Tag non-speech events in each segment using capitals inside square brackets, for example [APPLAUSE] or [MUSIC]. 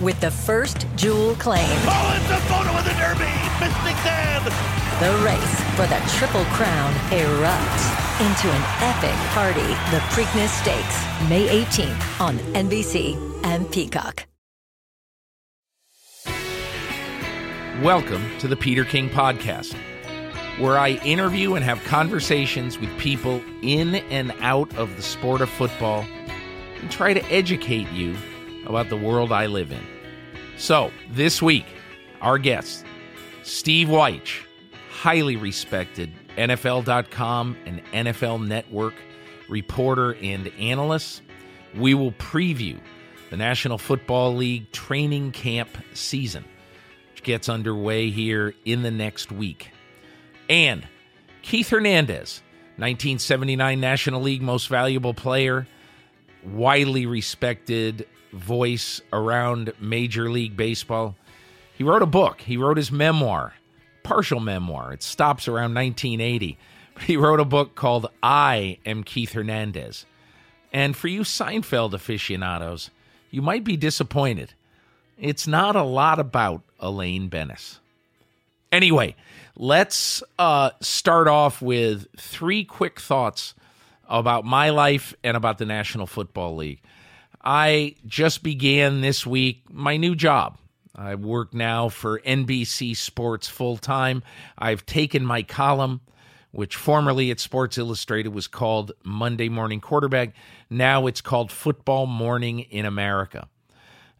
With the first jewel claim. Oh, it's a photo of the Derby. Mystic Dan. The race for the Triple Crown erupts into an epic party. The Preakness Stakes, May 18th on NBC and Peacock. Welcome to the Peter King Podcast, where I interview and have conversations with people in and out of the sport of football and try to educate you about the world I live in. So, this week, our guest, Steve Wyche, highly respected NFL.com and NFL Network reporter and analyst. We will preview the National Football League training camp season, which gets underway here in the next week. And Keith Hernandez, 1979 National League Most Valuable Player, widely respected voice around Major League Baseball. He wrote a book, he wrote his memoir, partial memoir. It stops around 1980. He wrote a book called I Am Keith Hernandez. And for you Seinfeld aficionados, you might be disappointed. It's not a lot about Elaine Benes. Anyway, let's uh, start off with three quick thoughts about my life and about the National Football League. I just began this week my new job. I work now for NBC Sports full time. I've taken my column, which formerly at Sports Illustrated was called Monday Morning Quarterback. Now it's called Football Morning in America.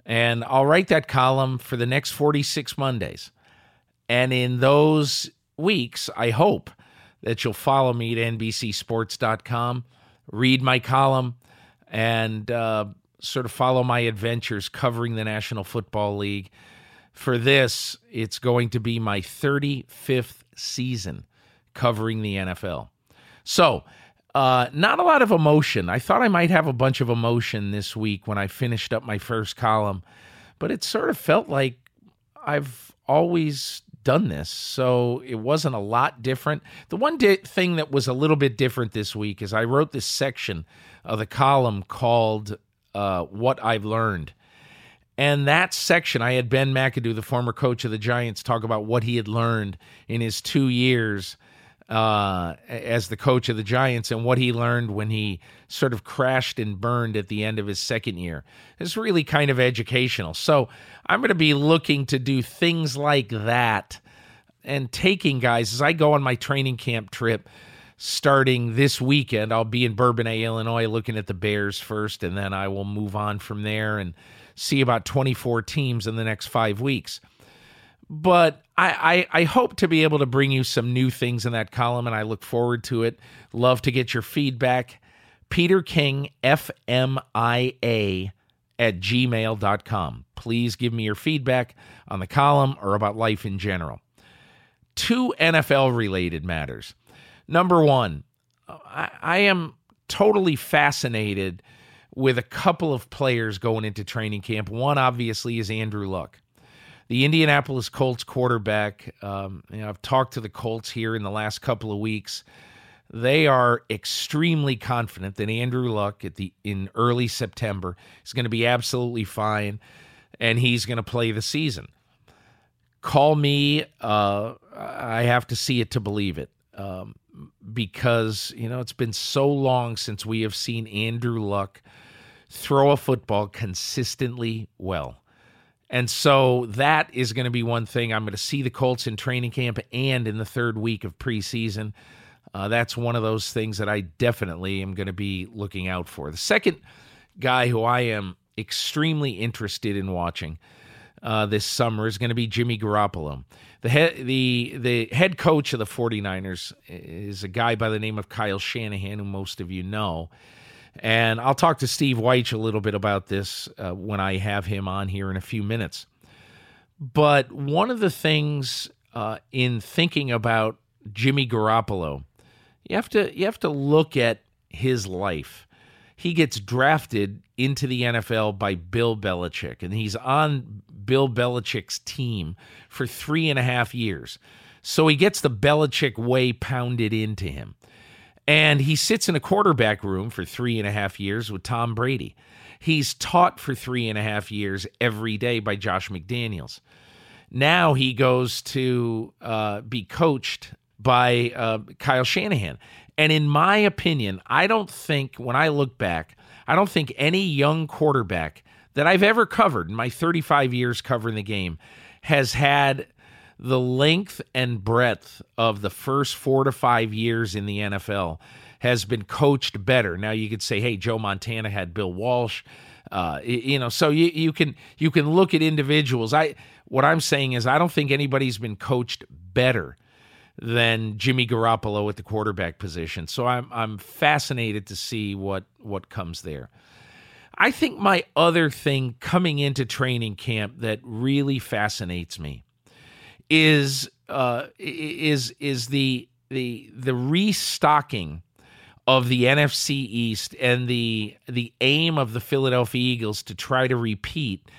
And I'll write that column for the next 46 Mondays. And in those weeks, I hope that you'll follow me at NBCSports.com, read my column, and uh, sort of follow my adventures covering the National Football League. For this, it's going to be my 35th season covering the NFL. So, uh, not a lot of emotion. I thought I might have a bunch of emotion this week when I finished up my first column, but it sort of felt like I've always done this. So it wasn't a lot different. The one di- thing that was a little bit different this week is I wrote this section of the column called uh, What I've Learned. And that section, I had Ben McAdoo, the former coach of the Giants, talk about what he had learned in his two years uh, as the coach of the Giants and what he learned when he sort of crashed and burned at the end of his second year. It's really kind of educational. So I'm going to be looking to do things like that and taking guys as I go on my training camp trip starting this weekend. I'll be in Bourbonnais, Illinois, looking at the Bears first, and then I will move on from there and see about 24 teams in the next five weeks. But I, I, I, hope to be able to bring you some new things in that column, and I look forward to it. Love to get your feedback. Peter King, FMIA at gmail.com. Please give me your feedback on the column or about life in general. Two NFL related matters. Number one, I, I am totally fascinated with a couple of players going into training camp. One, obviously, is Andrew Luck. The Indianapolis Colts quarterback, um, you know, I've talked to the Colts here in the last couple of weeks. They are extremely confident that Andrew Luck at the in early September is going to be absolutely fine, and he's going to play the season. Call me. Uh, I have to see it to believe it. Um, because you know it's been so long since we have seen Andrew Luck throw a football consistently well. And so that is going to be one thing. I'm going to see the Colts in training camp and in the third week of preseason. Uh, that's one of those things that I definitely am going to be looking out for. The second guy who I am extremely interested in watching uh, this summer is going to be Jimmy Garoppolo. The head, the, the head coach of the 49ers is a guy by the name of Kyle Shanahan, who most of you know. And I'll talk to Steve Wyche a little bit about this uh, when I have him on here in a few minutes. But one of the things uh, in thinking about Jimmy Garoppolo, you have to you have to look at his life. He gets drafted into the NFL by Bill Belichick, and he's on Bill Belichick's team for three and a half years. So he gets the Belichick way pounded into him. And he sits in a quarterback room for three and a half years with Tom Brady. He's taught for three and a half years every day by Josh McDaniels. Now he goes to uh, be coached by uh, Kyle Shanahan. And in my opinion, I don't think, when I look back, I don't think any young quarterback that I've ever covered in my 35 years covering the game has had the length and breadth of the first four to five years in the NFL has been coached better. Now you could say, hey, Joe Montana had Bill Walsh. Uh, you know, so you, you can you can look at individuals. I what I'm saying is I don't think anybody's been coached better than Jimmy Garoppolo at the quarterback position. So I'm I'm fascinated to see what what comes there. I think my other thing coming into training camp that really fascinates me is uh, is is the the the restocking of the NFC East and the the aim of the Philadelphia Eagles to try to repeat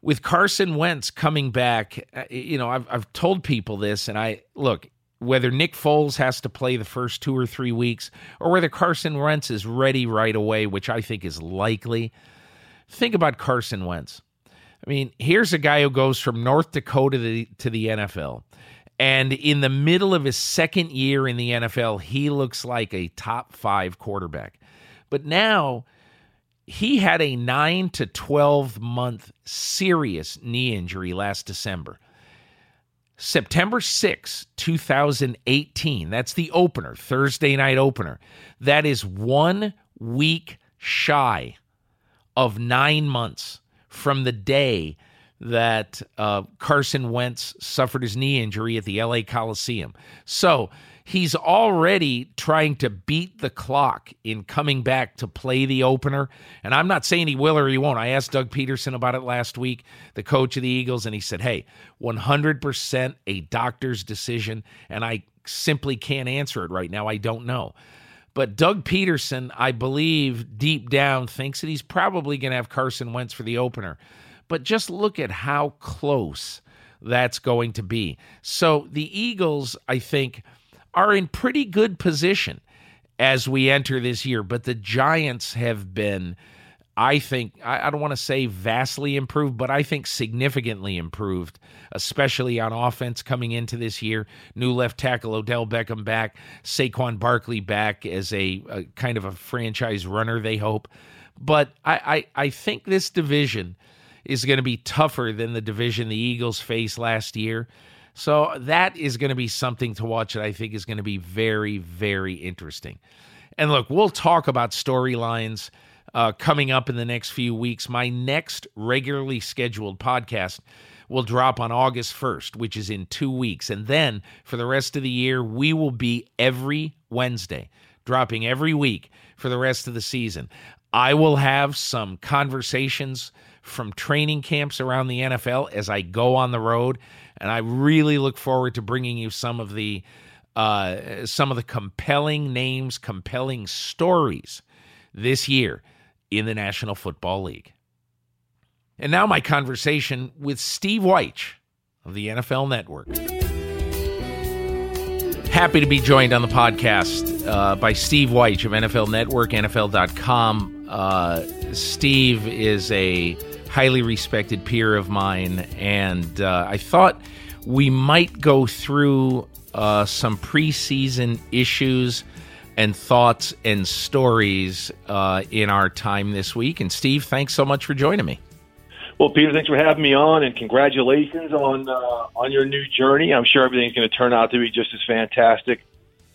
with Carson Wentz coming back. Uh, you know, I've I've told people this, and I look whether Nick Foles has to play the first two or three weeks, or whether Carson Wentz is ready right away, which I think is likely. Think about Carson Wentz. I mean, here's a guy who goes from North Dakota to the, to the NFL. And in the middle of his second year in the NFL, he looks like a top five quarterback. But now he had a nine to 12 month serious knee injury last December. September 6, 2018, that's the opener, Thursday night opener. That is one week shy of nine months from the day that uh, Carson Wentz suffered his knee injury at the LA Coliseum. So he's already trying to beat the clock in coming back to play the opener. And I'm not saying he will or he won't. I asked Doug Pederson about it last week, the coach of the Eagles, and he said, hey, 100% a doctor's decision. And I simply can't answer it right now. I don't know. But Doug Pederson, I believe deep down, thinks that he's probably going to have Carson Wentz for the opener. But just look at how close that's going to be. So the Eagles, I think, are in pretty good position as we enter this year. But the Giants have been I think, I, I don't want to say vastly improved, but I think significantly improved, especially on offense coming into this year. New left tackle Odell Beckham back, Saquon Barkley back as a, a kind of a franchise runner, they hope. But I, I, I think this division is going to be tougher than the division the Eagles faced last year. So that is going to be something to watch that I think is going to be very, very interesting. And look, we'll talk about storylines uh, coming up in the next few weeks. My next regularly scheduled podcast will drop on August 1st, which is in two weeks. And then for the rest of the year, we will be every Wednesday, dropping every week for the rest of the season. I will have some conversations from training camps around the NFL as I go on the road. And I really look forward to bringing you some of the uh, some of the compelling names, compelling stories this year in the National Football League. And now my conversation with Steve Wyche of the NFL Network. Happy to be joined on the podcast uh, by Steve Wyche of NFL Network, NFL.com. Uh, Steve is a highly respected peer of mine, and uh, I thought we might go through uh, some preseason issues and thoughts and stories uh, in our time this week. And Steve, thanks so much for joining me. Well, Peter, thanks for having me on, and congratulations on uh, on your new journey. I'm sure everything's going to turn out to be just as fantastic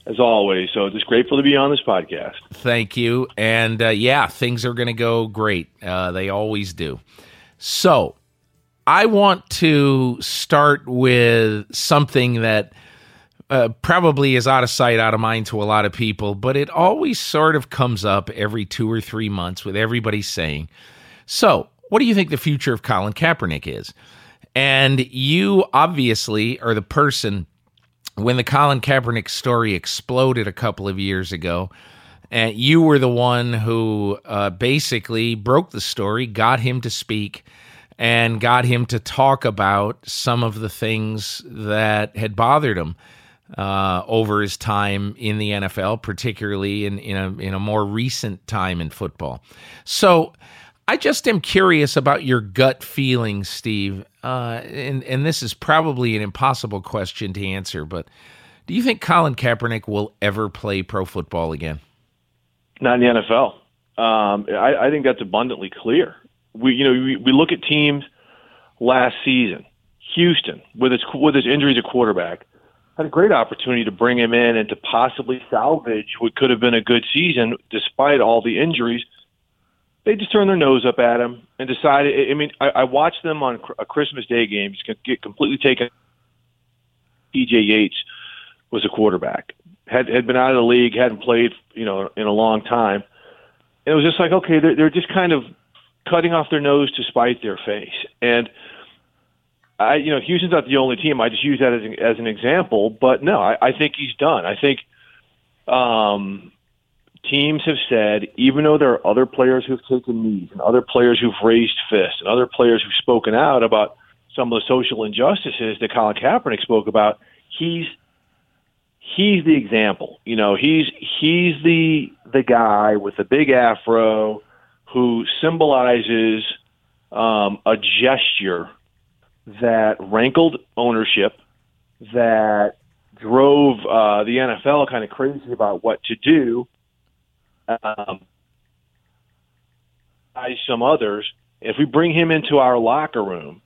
as always. So, just grateful to be on this podcast. Thank you, and uh, yeah, things are going to go great. Uh, they always do. So, I want to start with something that uh, probably is out of sight, out of mind to a lot of people, but it always sort of comes up every two or three months with everybody saying, So, what do you think the future of Colin Kaepernick is? And you obviously are the person when the Colin Kaepernick story exploded a couple of years ago. And you were the one who uh, basically broke the story, got him to speak, and got him to talk about some of the things that had bothered him uh, over his time in the NFL, particularly in in a in a more recent time in football. So, I just am curious about your gut feeling, Steve. Uh, and and this is probably an impossible question to answer, but do you think Colin Kaepernick will ever play pro football again? Not in the NFL. Um, I, I think that's abundantly clear. We you know we, we look at teams last season. Houston with his with its injuries at quarterback had a great opportunity to bring him in and to possibly salvage what could have been a good season despite all the injuries. They just turned their nose up at him and decided. I mean, I, I watched them on a Christmas Day game just get completely taken. T.J. Yates was a quarterback had had been out of the league, hadn't played, you know, in a long time. And it was just like, okay, they're, they're just kind of cutting off their nose to spite their face. And I, you know, Houston's not the only team. I just use that as an, as an example, but no, I, I think he's done. I think um, teams have said, even though there are other players who've taken knees and other players who've raised fists and other players who've spoken out about some of the social injustices that Colin Kaepernick spoke about, he's he's the example. You know, he's he's the the guy with the big afro who symbolizes um, a gesture that rankled ownership, that drove uh, the NFL kind of crazy about what to do. Um, some others, if we bring him into our locker room,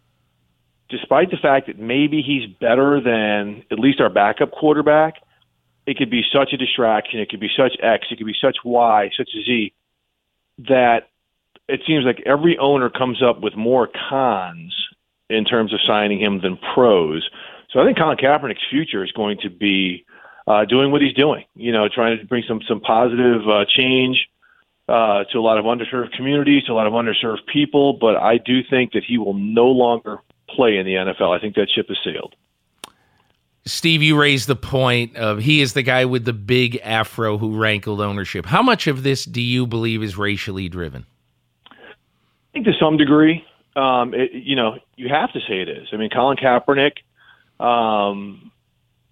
despite the fact that maybe he's better than at least our backup quarterback, it could be such a distraction. It could be such X. It could be such Y, such Z, that it seems like every owner comes up with more cons in terms of signing him than pros. So I think Colin Kaepernick's future is going to be uh, doing what he's doing. You know, trying to bring some some positive uh, change uh, to a lot of underserved communities, to a lot of underserved people. But I do think that he will no longer play in the NFL. I think that ship has sailed. Steve, you raised the point of he is the guy with the big afro who rankled ownership. How much of this do you believe is racially driven? I think to some degree, um, it, you know, you have to say it is. I mean, Colin Kaepernick, um,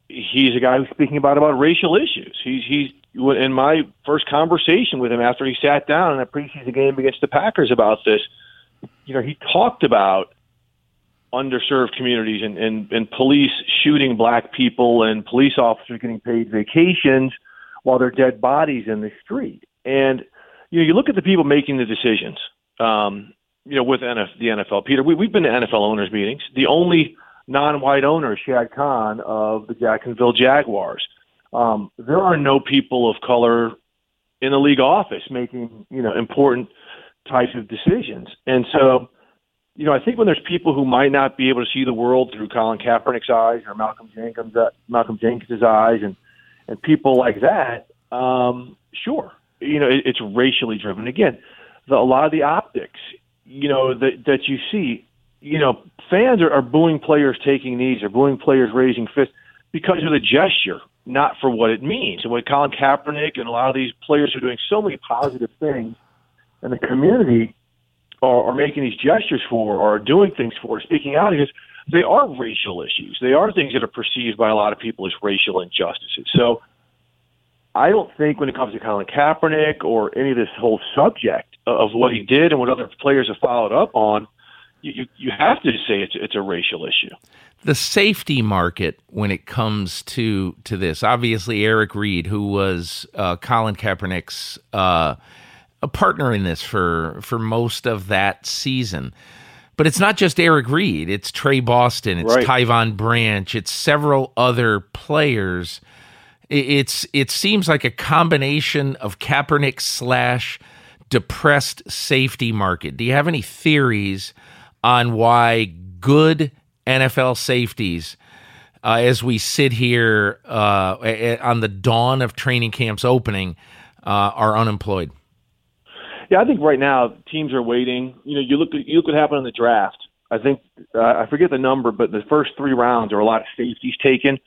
he's a guy who's speaking about about racial issues. He's he's in my first conversation with him after he sat down in a preseason game against the Packers about this. You know, he talked about underserved communities and, and, and police shooting black people and police officers getting paid vacations while they're dead bodies in the street. And you know, you look at the people making the decisions um, you know, with NF, the NFL. Peter, we, we've been to NFL owners meetings. The only non-white owner Shad Khan of the Jacksonville Jaguars. Um, there are no people of color in the league office making, you know, important types of decisions. And so, you know, I think when there's people who might not be able to see the world through Colin Kaepernick's eyes or Malcolm Jenkins, uh, Malcolm eyes, and and people like that, um, sure, you know, it, it's racially driven. Again, the, a lot of the optics, you know, that that you see, you know, fans are, are booing players taking knees or booing players raising fists because of the gesture, not for what it means. And what Colin Kaepernick and a lot of these players are doing so many positive things, and the community are, are making these gestures for or are doing things for, speaking out because they are racial issues. They are things that are perceived by a lot of people as racial injustices. So I don't think when it comes to Colin Kaepernick or any of this whole subject of what he did and what other players have followed up on, you, you have to say it's, it's a racial issue. The safety market when it comes to to this, obviously Eric Reid, who was uh, Colin Kaepernick's uh, a partner in this for for most of that season. But it's not just Eric Reid; it's Tre Boston, it's right. Tyvon Branch, it's several other players it's it seems like a combination of Kaepernick slash depressed safety market. Do you have any theories on why good NFL safeties uh, as we sit here uh, on the dawn of training camps opening uh, are unemployed? Yeah, I think right now teams are waiting. You know, you look at, you look what happened in the draft. I think uh, I forget the number, but the first three rounds are a lot of safeties taken.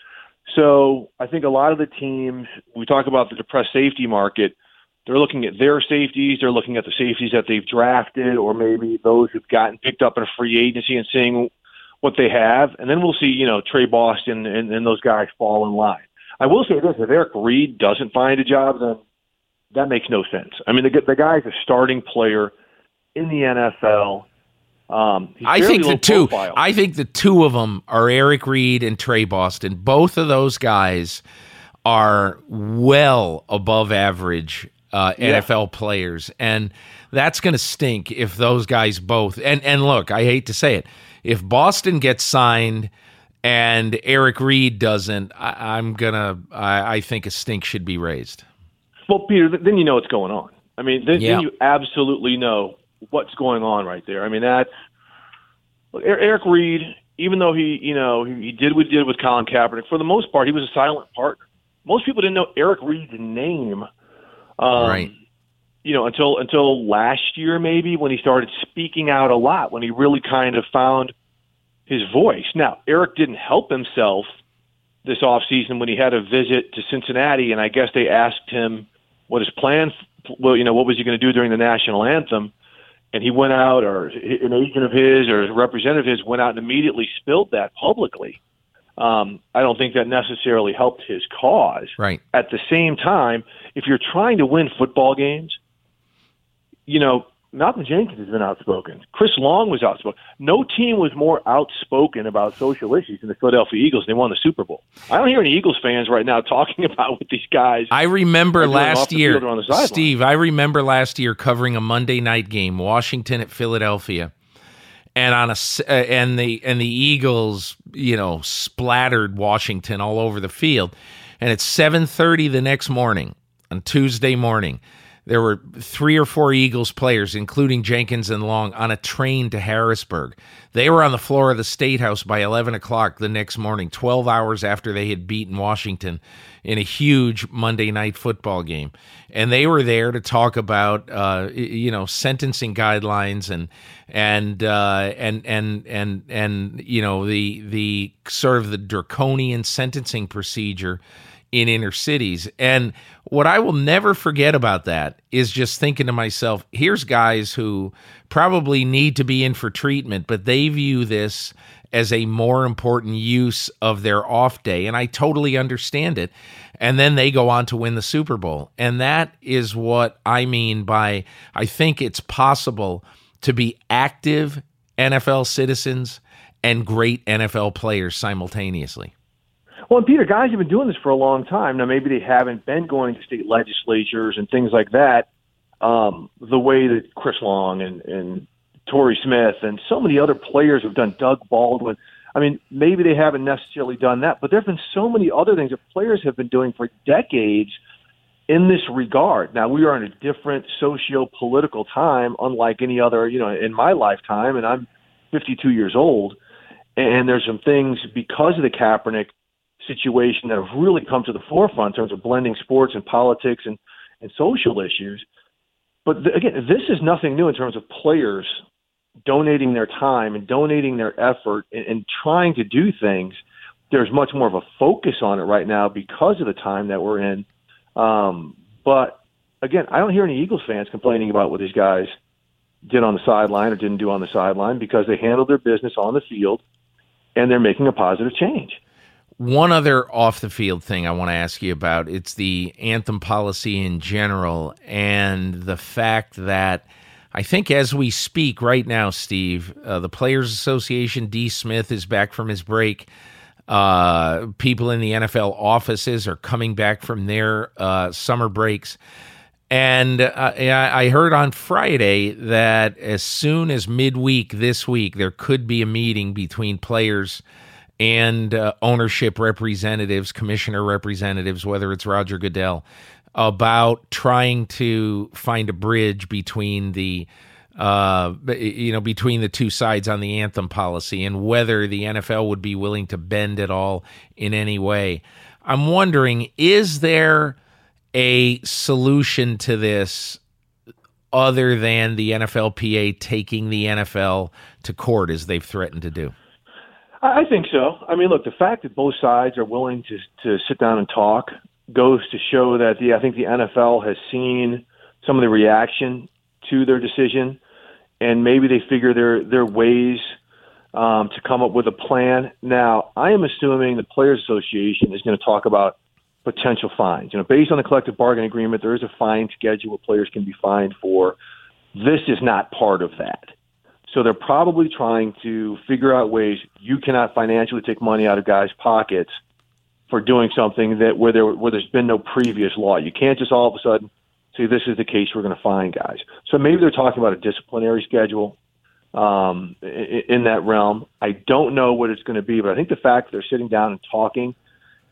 So I think a lot of the teams we talk about the depressed safety market. They're looking at their safeties. They're looking at the safeties that they've drafted, or maybe those who've gotten picked up in a free agency and seeing what they have, and then we'll see, you know, Tre Boston and, and those guys fall in line. I will say this: if Eric Reid doesn't find a job, then that makes no sense. I mean, the the guy's a starting player in the NFL. Um, I think the two. Profile. I think the two of them are Eric Reid and Tre Boston. Both of those guys are well above average uh, yeah. NFL players, and that's going to stink if those guys both. And and look, I hate to say it, if Boston gets signed and Eric Reid doesn't, I, am gonna. I, I, think a stink should be raised. Well, Peter, then you know what's going on. I mean, then, yeah. then you absolutely know what's going on right there. I mean, that's Eric Reid, Even though he, you know, he, he did what he did with Colin Kaepernick, for the most part, he was a silent partner. Most people didn't know Eric Reid's name. Um, right you know, until until last year maybe when he started speaking out a lot, when he really kind of found his voice. Now, Eric didn't help himself this off season when he had a visit to Cincinnati, and I guess they asked him what his plan, well, you know, what was he going to do during the national anthem, and he went out, or an agent of his or a representative of his went out and immediately spilled that publicly. Um, I don't think that necessarily helped his cause. Right. At the same time, if you're trying to win football games, you know, Malcolm Jenkins has been outspoken. Chris Long was outspoken. No team was more outspoken about social issues than the Philadelphia Eagles. They won the Super Bowl. I don't hear any Eagles fans right now [LAUGHS] talking about what these guys. I remember last year, Steve. I remember last year covering a Monday night game, Washington at Philadelphia, and on a uh, and the and the Eagles, you know, splattered Washington all over the field, and it's seven thirty the next morning on Tuesday morning there were three or four Eagles players, including Jenkins and Long, on a train to Harrisburg. They were on the floor of the State House by 11 o'clock the next morning, 12 hours after they had beaten Washington in a huge Monday night football game. And they were there to talk about, uh, you know, sentencing guidelines and and uh, and and and and you know the the sort of the draconian sentencing procedure in inner cities. And what I will never forget about that is just thinking to myself, here's guys who probably need to be in for treatment, but they view this as a more important use of their off day. And I totally understand it. And then they go on to win the Super Bowl. And that is what I mean by I think it's possible to be active NFL citizens and great NFL players simultaneously. Well, and Peter, guys have been doing this for a long time. Now, maybe they haven't been going to state legislatures and things like that um, the way that Chris Long and, and Torrey Smith and so many other players have done, Doug Baldwin. I mean, maybe they haven't necessarily done that, but there have been so many other things that players have been doing for decades in this regard. Now, we are in a different socio political time, unlike any other, you know, in my lifetime, and I'm 52 years old. And there's some things because of the Kaepernick situation that have really come to the forefront in terms of blending sports and politics and, and social issues. But th- again, this is nothing new in terms of players donating their time and donating their effort and, and trying to do things. There's much more of a focus on it right now because of the time that we're in. Um, but again, I don't hear any Eagles fans complaining about what these guys did on the sideline or didn't do on the sideline because they handled their business on the field and they're making a positive change. One other off the field thing I want to ask you about it's the anthem policy in general and the fact that I think as we speak right now, Steve, uh, the Players Association, De Smith is back from his break. Uh, people in the NFL offices are coming back from their uh, summer breaks. And uh, I heard on Friday that as soon as midweek this week, there could be a meeting between players and uh, ownership representatives, commissioner representatives, whether it's Roger Goodell, about trying to find a bridge between the uh, you know, between the two sides on the anthem policy and whether the NFL would be willing to bend at all in any way. I'm wondering, is there a solution to this other than the NFLPA taking the NFL to court as they've threatened to do? I think so. I mean, look, the fact that both sides are willing to to sit down and talk goes to show that the I think the NFL has seen some of the reaction to their decision, and maybe they figure their their ways um, to come up with a plan. Now, I am assuming the Players Association is going to talk about potential fines. You know, based on the collective bargaining agreement, there is a fine schedule what players can be fined for. This is not part of that. So they're probably trying to figure out ways you cannot financially take money out of guys' pockets for doing something that where there where there's been no previous law. You can't just all of a sudden say this is the case we're going to fine guys. So maybe they're talking about a disciplinary schedule um, in that realm. I don't know what it's going to be, but I think the fact that they're sitting down and talking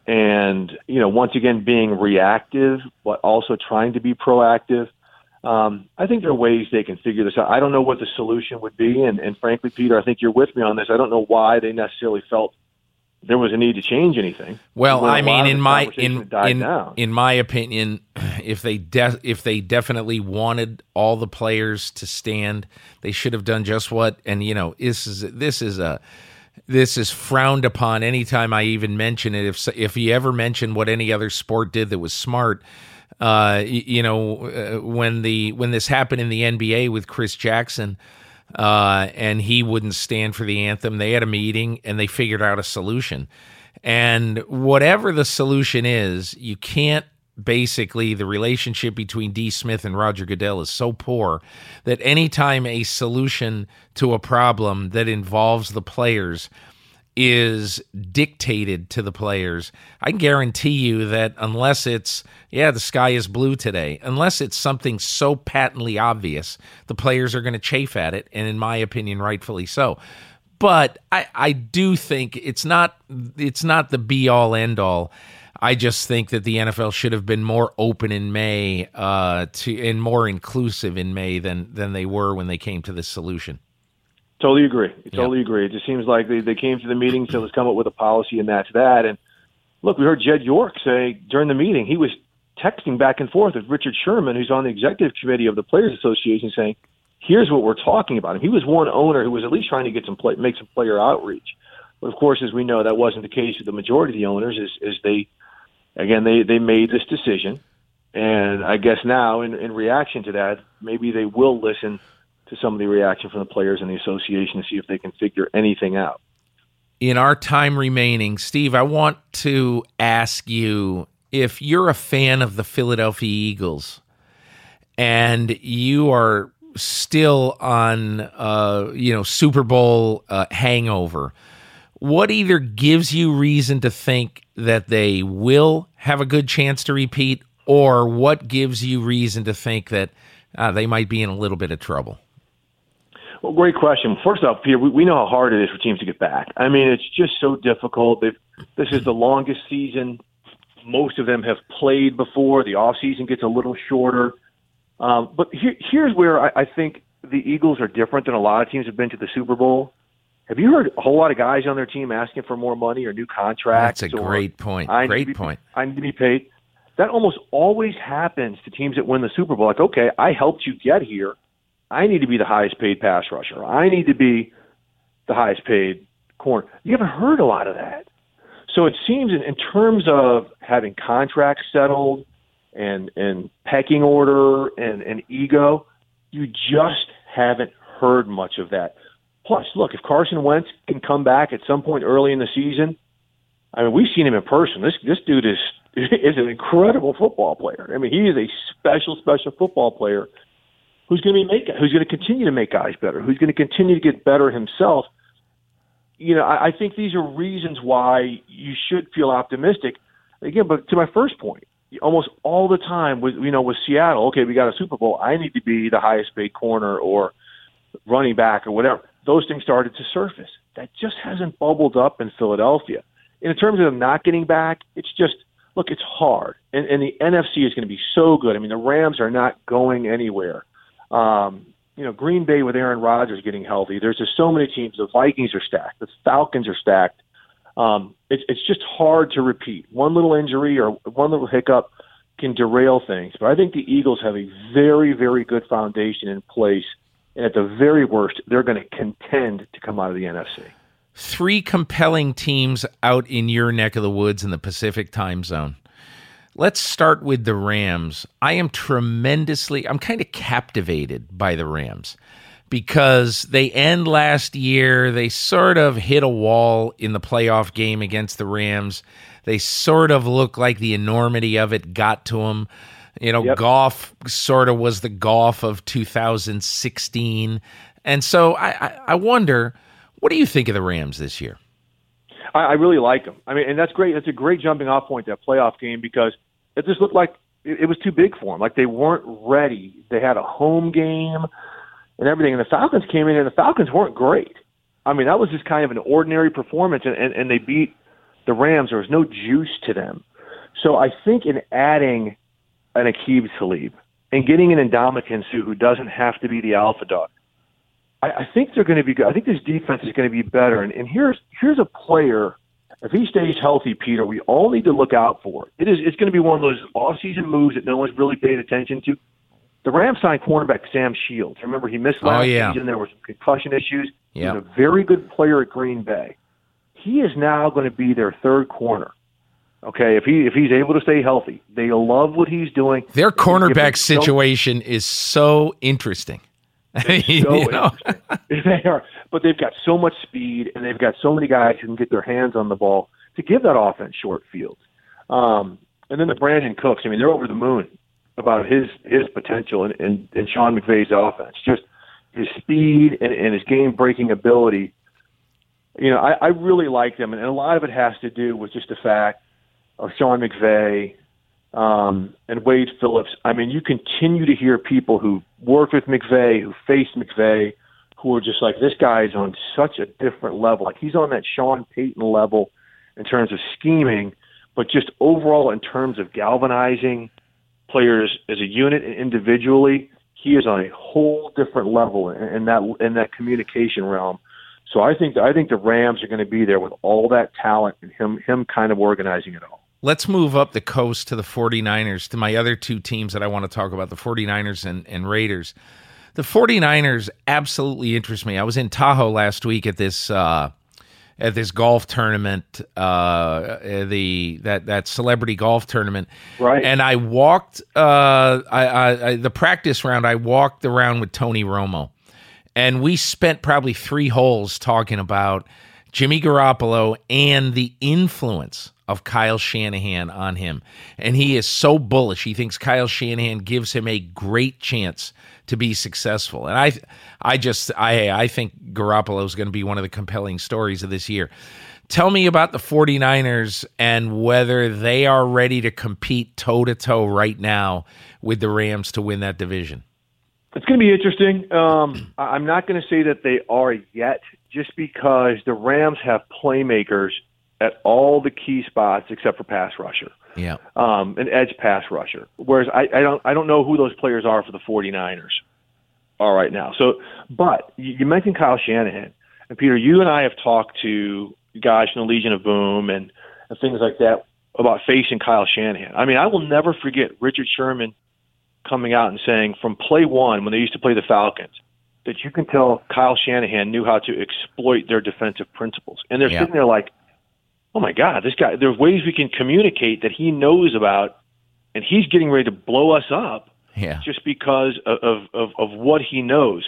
and you know once again being reactive but also trying to be proactive um, i think there are ways they can figure this out. I don't know what the solution would be and, and frankly peter i think you're with me on this. I don't know why they necessarily felt there was a need to change anything. Well i mean in my in in, in my opinion [CLEARS THROAT] if they de- if they definitely wanted all the players to stand they should have done just what and you know this is this is a this is frowned upon anytime I even mention it. If if you ever mention what any other sport did that was smart, uh, you know, uh, when the when this happened in the NBA with Chris Jackson, uh, and he wouldn't stand for the anthem, they had a meeting and they figured out a solution. And whatever the solution is, you can't basically the relationship between De Smith and Roger Goodell is so poor that anytime a solution to a problem that involves the players is dictated to the players, I guarantee you that unless it's, yeah, the sky is blue today, unless it's something so patently obvious, the players are going to chafe at it. And in my opinion, rightfully so. But I, I do think it's not it's not the be all end all. I just think that the NFL should have been more open in May uh, to and more inclusive in May than than they were when they came to this solution. Totally agree. Totally agree. It just seems like they, they came to the meeting, so let's come up with a policy, and that's that. And look, we heard Jed York say during the meeting he was texting back and forth with Richard Sherman, who's on the executive committee of the Players Association, saying, "Here's what we're talking about." And he was one owner who was at least trying to get some play, make some player outreach. But of course, as we know, that wasn't the case with the majority of the owners. As, as they again, they they made this decision, and I guess now in, in reaction to that, maybe they will listen to some of the reaction from the players and the association to see if they can figure anything out. In our time remaining, Steve, I want to ask you if you're a fan of the Philadelphia Eagles and you are still on uh, you know Super Bowl uh, hangover what either gives you reason to think that they will have a good chance to repeat, or what gives you reason to think that uh, they might be in a little bit of trouble? Well, great question. First off, Peter, we, we know how hard it is for teams to get back. I mean, it's just so difficult. They've, this is the longest season most of them have played before. The off season gets a little shorter. Um, but here, here's where I, I think the Eagles are different than a lot of teams have been to the Super Bowl. Have you heard a whole lot of guys on their team asking for more money or new contracts? That's a great point. I great be, point. I need to be paid. That almost always happens to teams that win the Super Bowl. Like, okay, I helped you get here. I need to be the highest paid pass rusher. I need to be the highest paid corner. You haven't heard a lot of that. So it seems in, in terms of having contracts settled and and pecking order and, and ego, you just haven't heard much of that. Plus, look, if Carson Wentz can come back at some point early in the season, I mean, we've seen him in person. This this dude is [LAUGHS] is an incredible football player. I mean, he is a special, special football player who's going to be make who's going to continue to make guys better, who's going to continue to get better himself. You know, I, I think these are reasons why you should feel optimistic. Again, but to my first point, almost all the time with you know with Seattle, okay, we got a Super Bowl. I need to be the highest paid corner or running back or whatever those things started to surface. That just hasn't bubbled up in Philadelphia. In terms of them not getting back, it's just look, it's hard, and, and the NFC is going to be so good. I mean, the Rams are not going anywhere. Um, you know, Green Bay with Aaron Rodgers getting healthy. There's just so many teams. The Vikings are stacked. The Falcons are stacked. Um, it's it's just hard to repeat. One little injury or one little hiccup can derail things. But I think the Eagles have a very, very good foundation in place. And at the very worst, they're going to contend to come out of the NFC. Three compelling teams out in your neck of the woods in the Pacific time zone. Let's start with the Rams. I am tremendously, I'm kind of captivated by the Rams because they end last year. They sort of hit a wall in the playoff game against the Rams. They sort of look like the enormity of it got to them. You know, Yep. golf sort of was the golf of 2016. And so I, I, I wonder, what do you think of the Rams this year? I, I really like them. I mean, and that's great. That's a great jumping off point that playoff game because it just looked like it, it was too big for them. Like they weren't ready. They had a home game and everything, and the Falcons came in, and the Falcons weren't great. I mean, that was just kind of an ordinary performance, and, and, and they beat the Rams. There was no juice to them. So I think in adding an Aqib Talib and getting an Ndamukong Suh who doesn't have to be the alpha dog, I, I think they're going to be good. I think this defense is going to be better. And, and here's here's a player. If he stays healthy, Peter, we all need to look out for. It is it's going to be one of those off-season moves that no one's really paid attention to. The Rams signed cornerback Sam Shields. Remember, he missed oh, last Oh, yeah. season. There were some concussion issues. Yeah. He's a very good player at Green Bay. He is now going to be their third corner. Okay, if he if he's able to stay healthy, they love what he's doing. Their cornerback situation is so interesting. [LAUGHS] You so know? [LAUGHS] they are, but they've got so much speed, and they've got so many guys who can get their hands on the ball to give that offense short fields. Um, and then the Brandin Cooks. I mean, they're over the moon about his his potential and and, and Sean McVay's offense. Just his speed and, and his game breaking ability. You know, I, I really like them, and a lot of it has to do with just the fact of Sean McVay um, and Wade Phillips. I mean, you continue to hear people who worked with McVay, who faced McVay, who are just like, this guy is on such a different level. Like he's on that Sean Payton level in terms of scheming, but just overall in terms of galvanizing players as a unit and individually, he is on a whole different level in, in that in that communication realm. So I think I think the Rams are going to be there with all that talent and him him kind of organizing it all. Let's move up the coast to the 49ers, to my other two teams that I want to talk about the 49ers and, and Raiders. The 49ers absolutely interest me. I was in Tahoe last week at this uh, at this golf tournament, uh, the that that celebrity golf tournament, Right. And I walked uh, I, I, I the practice round. I walked around with Tony Romo, and we spent probably three holes talking about Jimmy Garoppolo and the influence of Kyle Shanahan on him. And he is so bullish. He thinks Kyle Shanahan gives him a great chance to be successful. And I I just I I think Garoppolo is going to be one of the compelling stories of this year. Tell me about the 49ers and whether they are ready to compete toe to toe right now with the Rams to win that division. It's going to be interesting. Um, [CLEARS THROAT] I'm not going to say that they are yet, just because the Rams have playmakers at all the key spots except for pass rusher, Yeah. um, an edge pass rusher. Whereas I, I don't I don't know who those players are for the 49ers All right now. So, but you, you mentioned Kyle Shanahan and Peter. You and I have talked to guys from the Legion of Boom and, and things like that about facing Kyle Shanahan. I mean, I will never forget Richard Sherman coming out and saying from play one when they used to play the Falcons that you can tell Kyle Shanahan knew how to exploit their defensive principles. And they're Yeah. sitting there like, oh my God, this guy, there's ways we can communicate that he knows about, and he's getting ready to blow us up Yeah. just because of, of, of, of what he knows.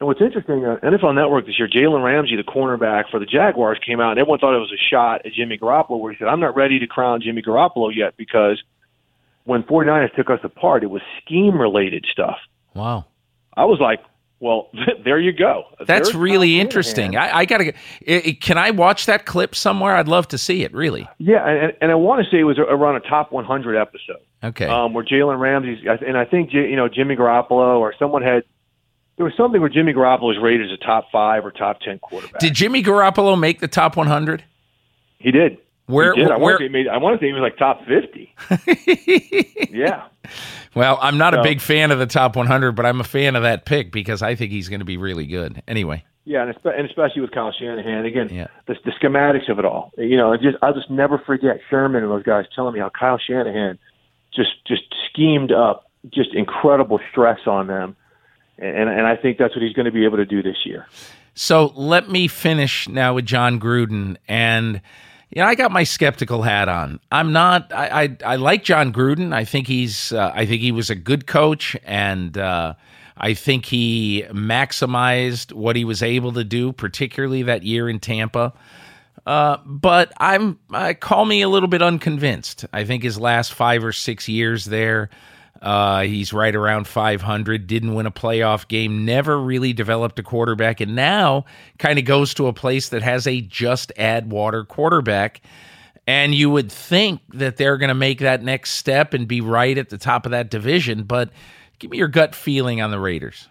And what's interesting, uh, NFL Network this year, Jalen Ramsey, the cornerback for the Jaguars, came out and everyone thought it was a shot at Jimmy Garoppolo, where he said, I'm not ready to crown Jimmy Garoppolo yet because when 49ers took us apart, it was scheme related stuff. Wow. I was like, well, [LAUGHS] there you go. That's There's really interesting. I, I gotta. I- I- Can I watch that clip somewhere? I'd love to see it. Really. Yeah, and, and I want to say it was around a top 100 episode. Okay. um, where Jalen Ramsey's, and I think you know Jimmy Garoppolo or someone had. There was something where Jimmy Garoppolo was rated as a top five or top ten quarterback. Did Jimmy Garoppolo make the top 100? he did? Where- he did. I where- want to say made. I want to say he was like top fifty. [LAUGHS] yeah, Well, I'm not So- a big fan of the top 100, but I'm a fan of that pick because I think he's going to be really good. Anyway, Yeah, and, espe- and especially with Kyle Shanahan. Again, Yeah. the, the schematics of it all. You know, just I'll just never forget Sherman and those guys telling me how Kyle Shanahan just just schemed up just incredible stress on them, and and I think that's what he's going to be able to do this year. so let me finish now with Jon Gruden, and you know I got my skeptical hat on. I'm not. I I, I like Jon Gruden. I think he's. Uh, I think he was a good coach, and uh, I think he maximized what he was able to do, particularly that year in Tampa. Uh, but I'm I call me a little bit unconvinced. I think his last five or six years there, uh, he's right around 500. Didn't win a playoff game. Never really developed a quarterback, and now kind of goes to a place that has a just add water quarterback. And you would think that they're going to make that next step and be right at the top of that division. But give me your gut feeling on the Raiders.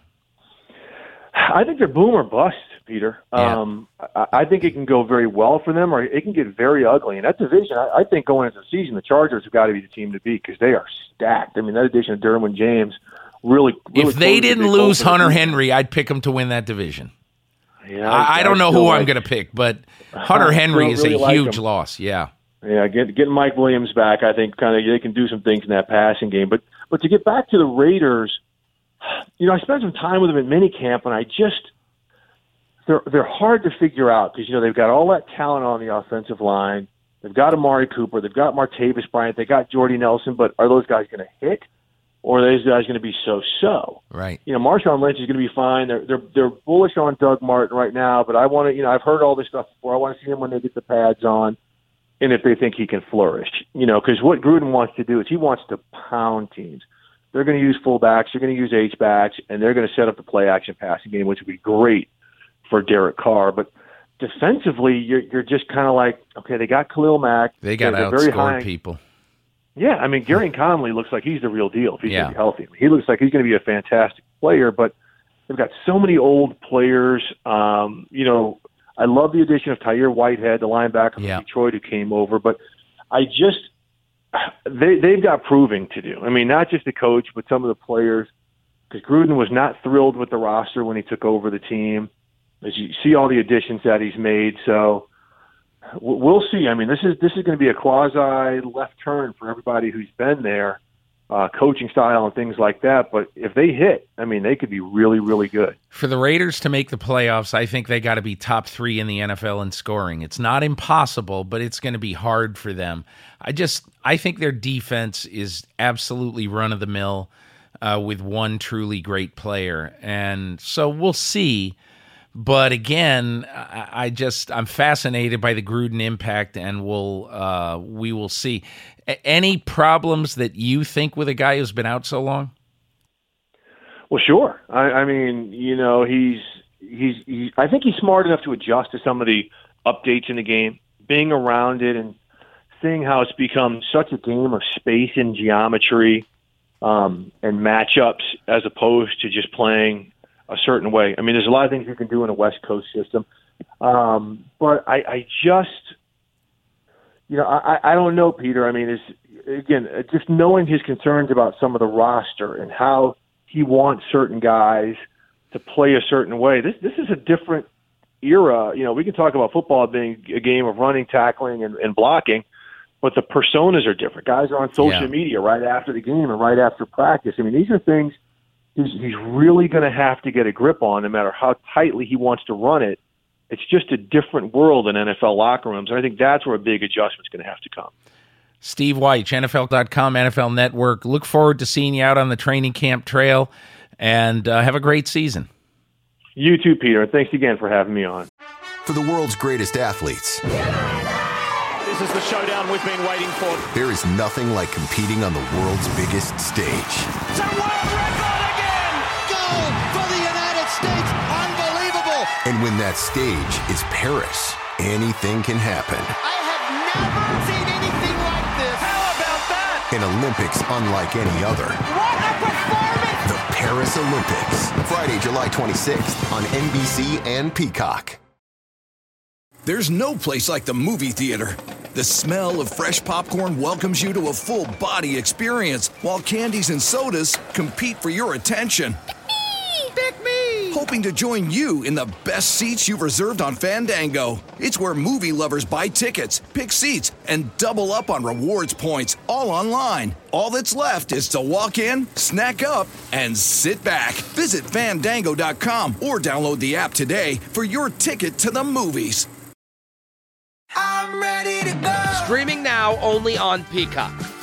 I think they're boom or bust, Peter. Yeah. Um, I, I think it can go very well for them, or it can get very ugly. And that division, I, I think going into the season, the Chargers have got to be the team to beat because they are stacked. I mean, that addition of Derwin James really. really if they didn't lose Hunter. Henry, I'd pick them to win that division. yeah, I, I don't know who like- I'm going to pick, but [LAUGHS] Hunter Henry is really a like huge him. loss. Yeah. Yeah, get, getting Mike Williams back, I think kind of they can do some things in that passing game. But but to get back to the Raiders, you know, I spent some time with them at minicamp, and I just they're they're hard to figure out because you know they've got all that talent on the offensive line. They've got Amari Cooper, they've got Martavis Bryant, they got Jordy Nelson, but are those guys going to hit, or are those guys going to be so so? Right. you know, Marshawn Lynch is going to be fine. They're they're they're bullish on Doug Martin right now, but I want to, you know, I've heard all this stuff before. I want to see him when they get the pads on, and if they think he can flourish, you know, because what Gruden wants to do is he wants to pound teams. They're going to use fullbacks, they're going to use H backs, and they're going to set up the play action passing game, which would be great for Derek Carr. But defensively, you're you're just kind of like, okay, they got Khalil Mack, They got they're, they're very high. people. Yeah, I mean, Gareon Conley looks like he's the real deal if he's Yeah. going to be healthy. He looks like he's going to be a fantastic player, but they've got so many old players. Um, you know, I love the addition of Tahir Whitehead, the linebacker Yeah. from Detroit who came over, but I just they they've got proving to do. I mean, not just the coach, but some of the players. Because Gruden was not thrilled with the roster when he took over the team. As you see all the additions that he's made, so we'll see. I mean, this is this is going to be a quasi left turn for everybody who's been there, uh, coaching style and things like that. But if they hit, I mean, they could be really, really good. For the Raiders to make the playoffs, I think they got to be top three in the NFL in scoring. It's not impossible, but it's going to be hard for them. I just, I think their defense is absolutely run of the mill uh, with one truly great player, and so we'll see. But again, I, I just I'm fascinated by the Gruden impact, and we'll uh, we will see. A- any problems that you think with a guy who's been out so long? Well, sure. I, I mean, you know, he's he's he, I think he's smart enough to adjust to some of the updates in the game, being around it and seeing how it's become such a game of space and geometry um, and matchups as opposed to just playing a certain way. I mean, there's a lot of things you can do in a West Coast system, um, but I, I just, you know, I, I don't know, Peter. I mean, is again uh, just knowing his concerns about some of the roster and how he wants certain guys to play a certain way. This this is a different era. You know, we can talk about football being a game of running, tackling, and, and blocking, but the personas are different. Guys are on social Yeah. media right after the game and right after practice. I mean, these are things he's, he's really going to have to get a grip on, no matter how tightly he wants to run it. It's just a different world in NFL locker rooms, and I think that's where a big adjustment's going to have to come. Steve Wyche, NFL.com, NFL Network. Look forward to seeing you out on the training camp trail and uh, have a great season. You too, Peter. and Thanks again for having me on. For the world's greatest athletes, This is the showdown we've been waiting for. there is nothing like competing on the world's biggest stage. It's a world record States! Unbelievable! And when that stage is Paris, anything can happen. I have never seen anything like this. How about that? An Olympics unlike any other. What a performance! The Paris Olympics, Friday, July 26th on NBC and Peacock. There's no place like the movie theater. The smell of fresh popcorn welcomes you to a full body experience, while candies and sodas compete for your attention. Pick me! Hoping to join you in the best seats you've reserved on Fandango. It's where movie lovers buy tickets, pick seats, and double up on rewards points, all online. All that's left is to walk in, snack up, and sit back. Visit fandango.com or download the app today for your ticket to the movies. I'm ready to go! Streaming now only on Peacock.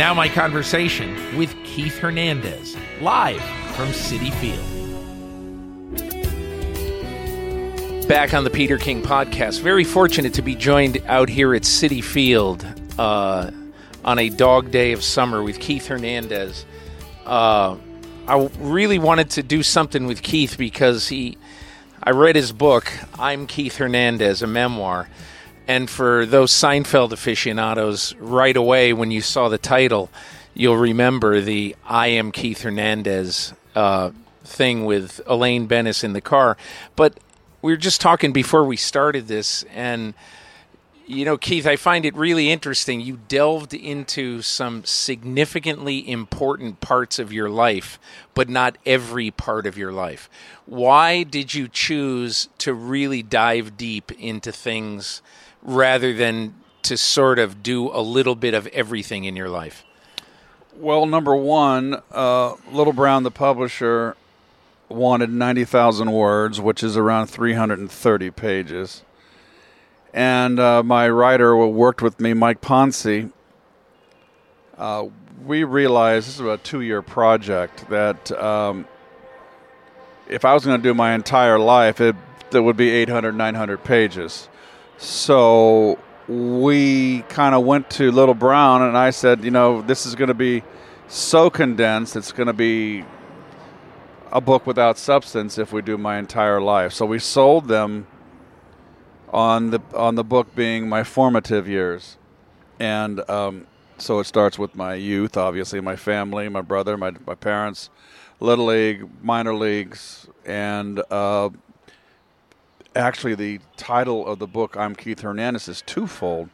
Now, my conversation with Keith Hernandez, live from Citi Field. Back on the Peter King podcast. Very fortunate to be joined out here at Citi Field uh, on a dog day of summer with Keith Hernandez. Uh, I really wanted to do something with Keith because he, I read his book, I'm Keith Hernandez, a memoir. And for those Seinfeld aficionados, right away when you saw the title, you'll remember the I am Keith Hernandez uh, thing with Elaine Benes in the car. But we were just talking before we started this, and you know, Keith, I find it really interesting. You delved into some significantly important parts of your life, but not every part of your life. Why did you choose to really dive deep into things rather than to sort of do a little bit of everything in your life? Well, number one, uh, Little Brown, the publisher, wanted 90,000 words, which is around 330 pages. And uh, my writer who worked with me, Mike Ponce. Uh, we realized this is a two year project that um, if I was going to do my entire life, it that would be 800, 900 pages. So we kind of went to Little Brown, and I said, you know, this is going to be so condensed, it's going to be a book without substance if we do my entire life. So we sold them on the on the book being my formative years, and um, so it starts with my youth, obviously my family, my brother, my my parents, little league, minor leagues, and uh, actually the title of the book I'm Keith Hernandez is twofold.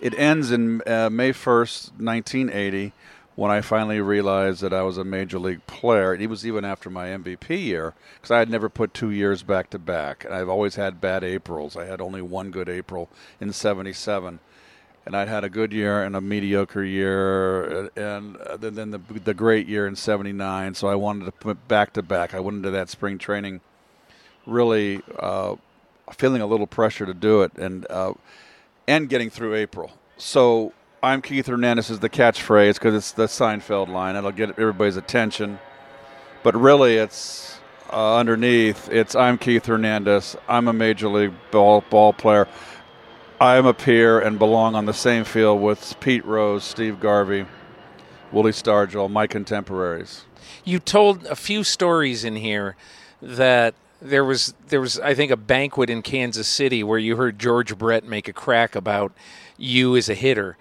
It ends in uh, May 1st, 1980, when I finally realized that I was a major league player. It was even after my MVP year because I had never put two years back to back, and I've always had bad Aprils. I had only one good April in '77, and I'd had a good year and a mediocre year, and then the the great year in '79. So I wanted to put back to back. I went into that spring training really uh, feeling a little pressure to do it, and uh, and getting through April. So I'm Keith Hernandez is the catchphrase because it's the Seinfeld line. It'll get everybody's attention. But really, it's uh, underneath. It's I'm Keith Hernandez. I'm a major league ball ball player. I'm a peer and belong on the same field with Pete Rose, Steve Garvey, Willie Stargell, my contemporaries. You told a few stories in here that there was there was I think a banquet in Kansas City where you heard George Brett make a crack about you as a hitter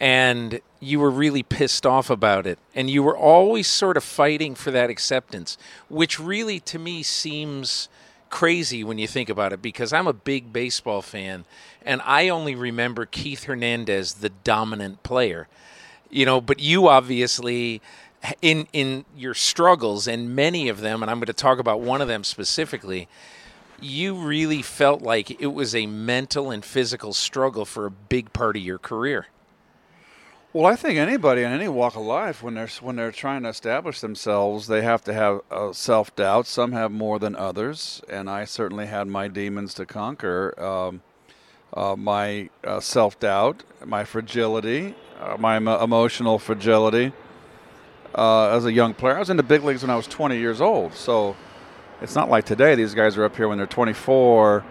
and you were really pissed off about it. And you were always sort of fighting for that acceptance which really to me seems crazy when you think about it because I'm a big baseball fan and I only remember Keith Hernandez the dominant player. You know but you obviously in in your struggles and many of them and I'm going to talk about one of them specifically you really felt like it was a mental and physical struggle for a big part of your career well, I think anybody in any walk of life, when they're when they're trying to establish themselves, they have to have uh, self doubt. Some have more than others, and I certainly had my demons to conquer. Um, uh, my uh, self doubt, my fragility, uh, my emo- emotional fragility. Uh, as a young player, I was in the big leagues when I was 20 years old, so it's not like today. These guys are up here when they're 24.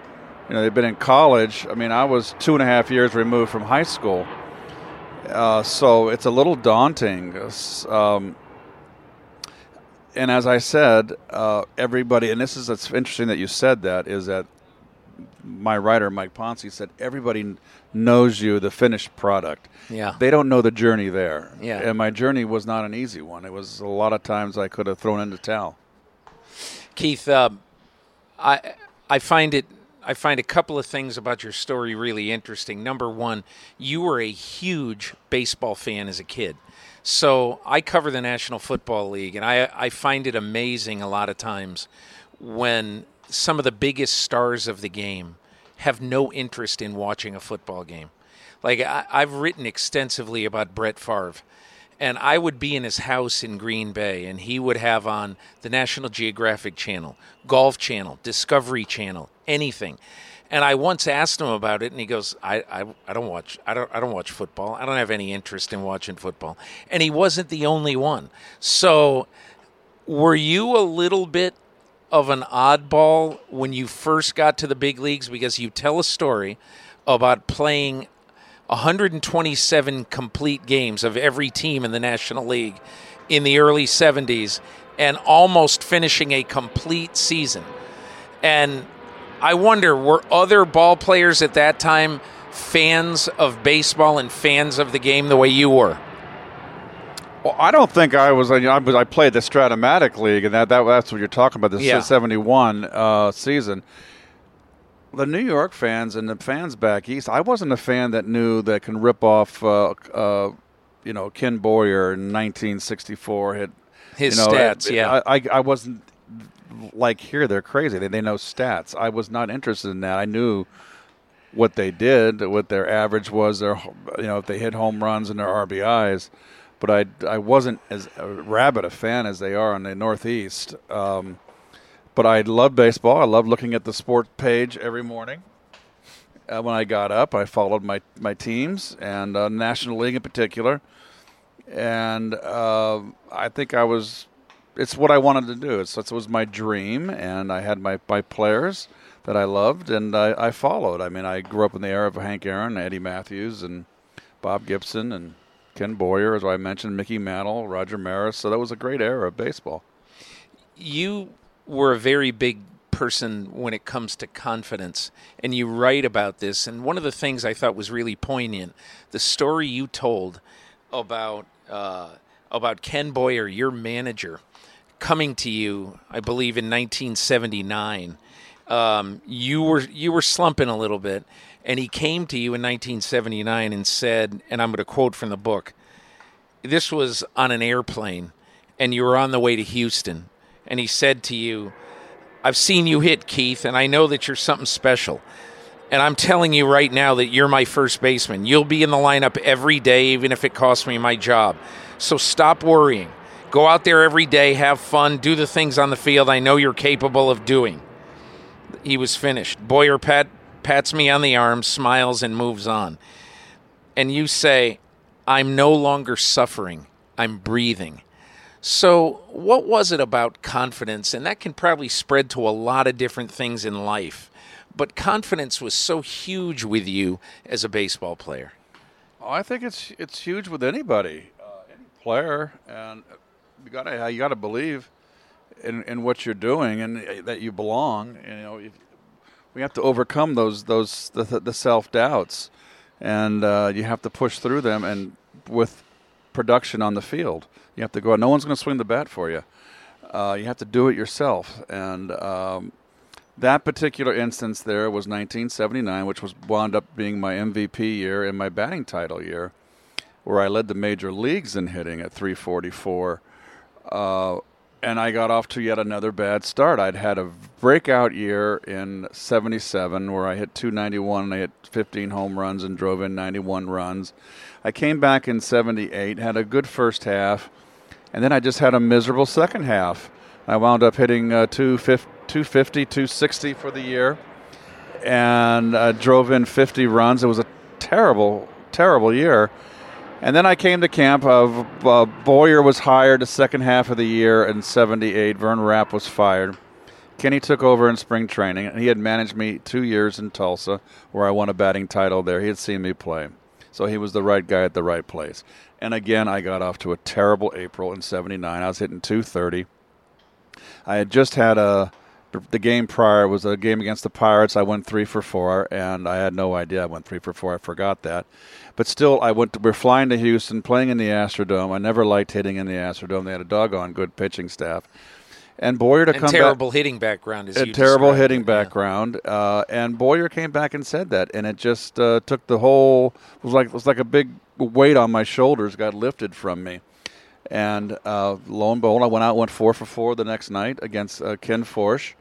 You know, they've been in college. I mean, I was two and a half years removed from high school Uh, so it's a little daunting. Um, and as I said, uh, everybody, and this is it's interesting that you said that, is that my writer Mike Ponce said everybody knows you the finished product. Yeah. They don't know the journey there. Yeah. And my journey was not an easy one. It was a lot of times I could have thrown in the towel. Keith, uh, I I find it I find a couple of things about your story really interesting. Number one, you were a huge baseball fan as a kid. So I cover the National Football League, and I, I find it amazing a lot of times when some of the biggest stars of the game have no interest in watching a football game. Like I, I've written extensively about Brett Favre, and I would be in his house in Green Bay, and he would have on the National Geographic Channel, Golf Channel, Discovery Channel, anything. And I once asked him about it, and he goes, I, I, I don't watch I don't I don't watch football. I don't have any interest in watching football. And he wasn't the only one. So were you a little bit of an oddball when you first got to the big leagues because you tell a story about playing 127 complete games of every team in the National League in the early 70s and almost finishing a complete season. And I wonder, were other ball players at that time fans of baseball and fans of the game the way you were? Well, I don't think I was. I, was, I played the Strat-O-Matic League, and that, that that's what you're talking about. The Yeah. '71 uh, season. The New York fans and the fans back east. I wasn't a fan that knew that can rip off. Uh, uh, you know, Ken Boyer in 1964 hit His you know, stats, I- yeah. I, I wasn't like here. They're crazy. They, they know stats. I was not interested in that. I knew what they did, what their average was, their you know if they hit home runs and their RBIs, but I I wasn't as rabid a fan as they are on the Northeast. Um, but I love baseball. I love looking at the sport page every morning. Uh, when I got up, I followed my my teams and uh, National League in particular, and uh, I think I was. It's what I wanted to do. It's, it was my dream, and I had my, my players that I loved, and I, I followed. I mean, I grew up in the era of Hank Aaron, Eddie Mathews, and Bob Gibson, and Ken Boyer, as I mentioned, Mickey Mantle, Roger Maris. So that was a great era of baseball. you were a very big person when it comes to confidence and you write about this and one of the things i thought was really poignant the story you told about uh, about ken boyer your manager coming to you i believe in 1979 um, you were you were slumping a little bit and he came to you in 1979 and said and i'm going to quote from the book this was on an airplane and you were on the way to Houston and he said to you, I've seen you hit, Keith, and I know that you're something special. And I'm telling you right now that you're my first baseman. You'll be in the lineup every day, even if it costs me my job. So stop worrying. Go out there every day, have fun, do the things on the field I know you're capable of doing. He was finished. Boyer pat, pats me on the arm, smiles, and moves on. And you say, I'm no longer suffering, I'm breathing. So, what was it about confidence? And that can probably spread to a lot of different things in life. But confidence was so huge with you as a baseball player. Oh, I think it's it's huge with anybody, uh, any player, and you gotta you gotta believe in, in what you're doing and that you belong. You know, if, we have to overcome those those the, the self doubts, and uh, you have to push through them. And with production on the field, you have to go. out. No one's going to swing the bat for you. Uh, you have to do it yourself, and um, that particular instance there was 1979, which was wound up being my MVP year and my batting title year, where I led the major leagues in hitting at 344. Uh, and I got off to yet another bad start. I'd had a breakout year in 77 where I hit 291 and I hit 15 home runs and drove in 91 runs. I came back in 78, had a good first half, and then I just had a miserable second half. I wound up hitting uh, 250, 250, 260 for the year, and uh, drove in 50 runs. It was a terrible, terrible year. And then I came to camp. Uh, Boyer was hired the second half of the year in '78. Vern Rapp was fired. Kenny took over in spring training, and he had managed me two years in Tulsa, where I won a batting title there. He had seen me play. So he was the right guy at the right place. And again, I got off to a terrible April in 79. I was hitting 230. I had just had a the game prior was a game against the Pirates. I went three for four, and I had no idea I went three for four. I forgot that, but still, I went. To, we're flying to Houston, playing in the Astrodome. I never liked hitting in the Astrodome. They had a doggone good pitching staff, and Boyer to and come terrible back, hitting background is a terrible hitting background, uh, and Boyer came back and said that, and it just uh, took the whole it was like it was like a big weight on my shoulders got lifted from me. And uh, lo and behold, I went out, went four for four the next night against uh, Ken Forsch,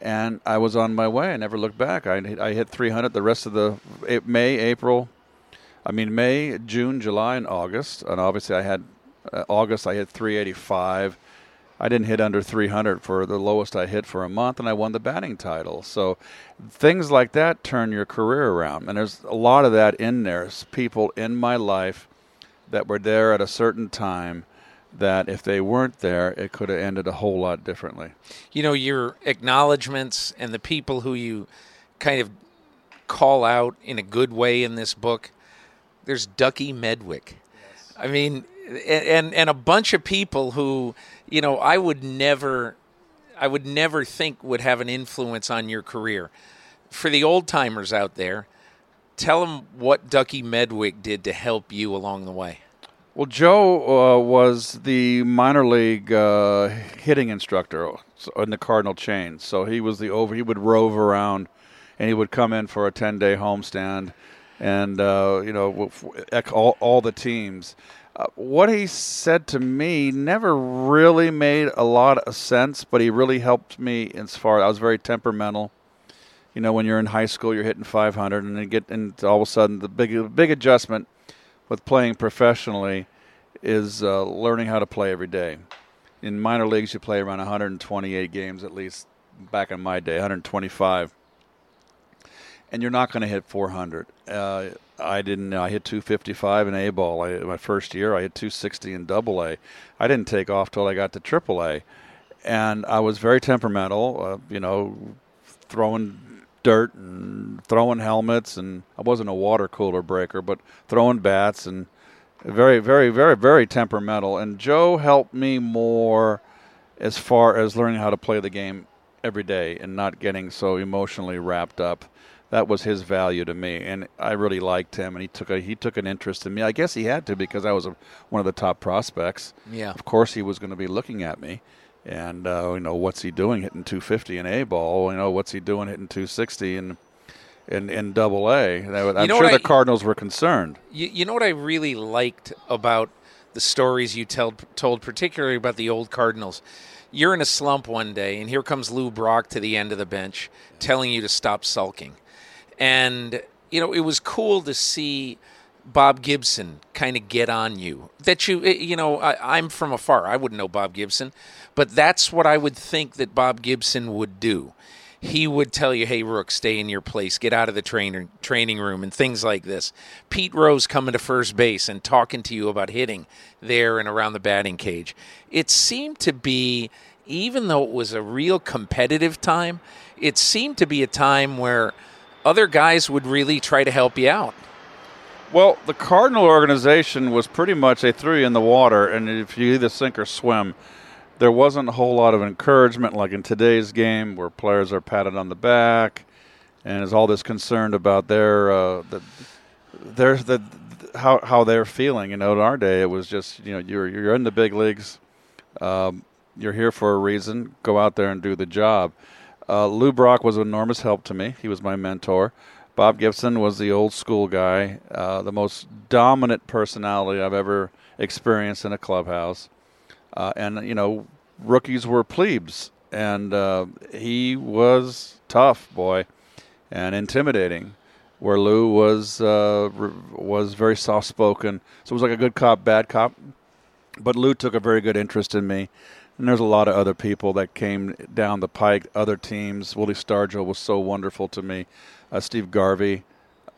and I was on my way. I never looked back. I, I hit 300 the rest of the May, April, I mean May, June, July, and August. And obviously, I had uh, August. I hit 385. I didn't hit under 300 for the lowest I hit for a month, and I won the batting title. So things like that turn your career around, and there's a lot of that in there. There's people in my life that were there at a certain time that if they weren't there, it could have ended a whole lot differently. You know, your acknowledgments and the people who you kind of call out in a good way in this book. There's Ducky Medwick. Yes. I mean, and and a bunch of people who, you know, I would never, I would never think would have an influence on your career. For the old timers out there, tell them what Ducky Medwick did to help you along the way. Well, Joe uh, was the minor league uh, hitting instructor in the Cardinal chain. So he was the over. He would rove around, and he would come in for a ten day homestand, and uh, you know all, all the teams. Uh, what he said to me never really made a lot of sense, but he really helped me as far. I was very temperamental. You know, when you're in high school, you're hitting 500, and then get and all of a sudden the big big adjustment with playing professionally is uh, learning how to play every day. In minor leagues, you play around 128 games at least. Back in my day, 125, and you're not going to hit 400. Uh, I didn't. I hit 255 in A ball. I, my first year, I hit 260 in Double A. I didn't take off till I got to Triple A, and I was very temperamental. Uh, you know, throwing dirt and throwing helmets, and I wasn't a water cooler breaker, but throwing bats and very, very, very, very temperamental. And Joe helped me more as far as learning how to play the game every day and not getting so emotionally wrapped up. That was his value to me, and I really liked him. And he took a he took an interest in me. I guess he had to because I was a, one of the top prospects. Yeah. Of course, he was going to be looking at me and uh, you know what's he doing hitting 250 in A ball? You know what's he doing hitting 260 in in, in Double A? I'm you know sure the I, Cardinals were concerned. You, you know what I really liked about the stories you told, told, particularly about the old Cardinals. You're in a slump one day, and here comes Lou Brock to the end of the bench, telling you to stop sulking. And you know it was cool to see. Bob Gibson kind of get on you. That you, eh, you know, I, I'm from afar. I wouldn't know Bob Gibson, but that's what I would think that Bob Gibson would do. He would tell you, "Hey, Rook, stay in your place. Get out of the trainer, training room," and things like this. Pete Rose coming to first base and talking to you about hitting there and around the batting cage. It seemed to be, even though it was a real competitive time, it seemed to be a time where other guys would really try to help you out. Well, the Cardinal organization was pretty much they threw you in the water, and if you either sink or swim, there wasn't a whole lot of encouragement like in today's game where players are patted on the back and is all this concerned about their uh, the, their the how how they're feeling. You know, in our day, it was just you know you're you're in the big leagues, um, you're here for a reason. Go out there and do the job. Uh, Lou Brock was an enormous help to me. He was my mentor. Bob Gibson was the old school guy, uh, the most dominant personality I've ever experienced in a clubhouse. Uh, and you know, rookies were plebes, and uh, he was tough, boy, and intimidating. Where Lou was uh, was very soft spoken, so it was like a good cop, bad cop. But Lou took a very good interest in me, and there's a lot of other people that came down the pike, other teams. Willie Stargell was so wonderful to me, uh, Steve Garvey.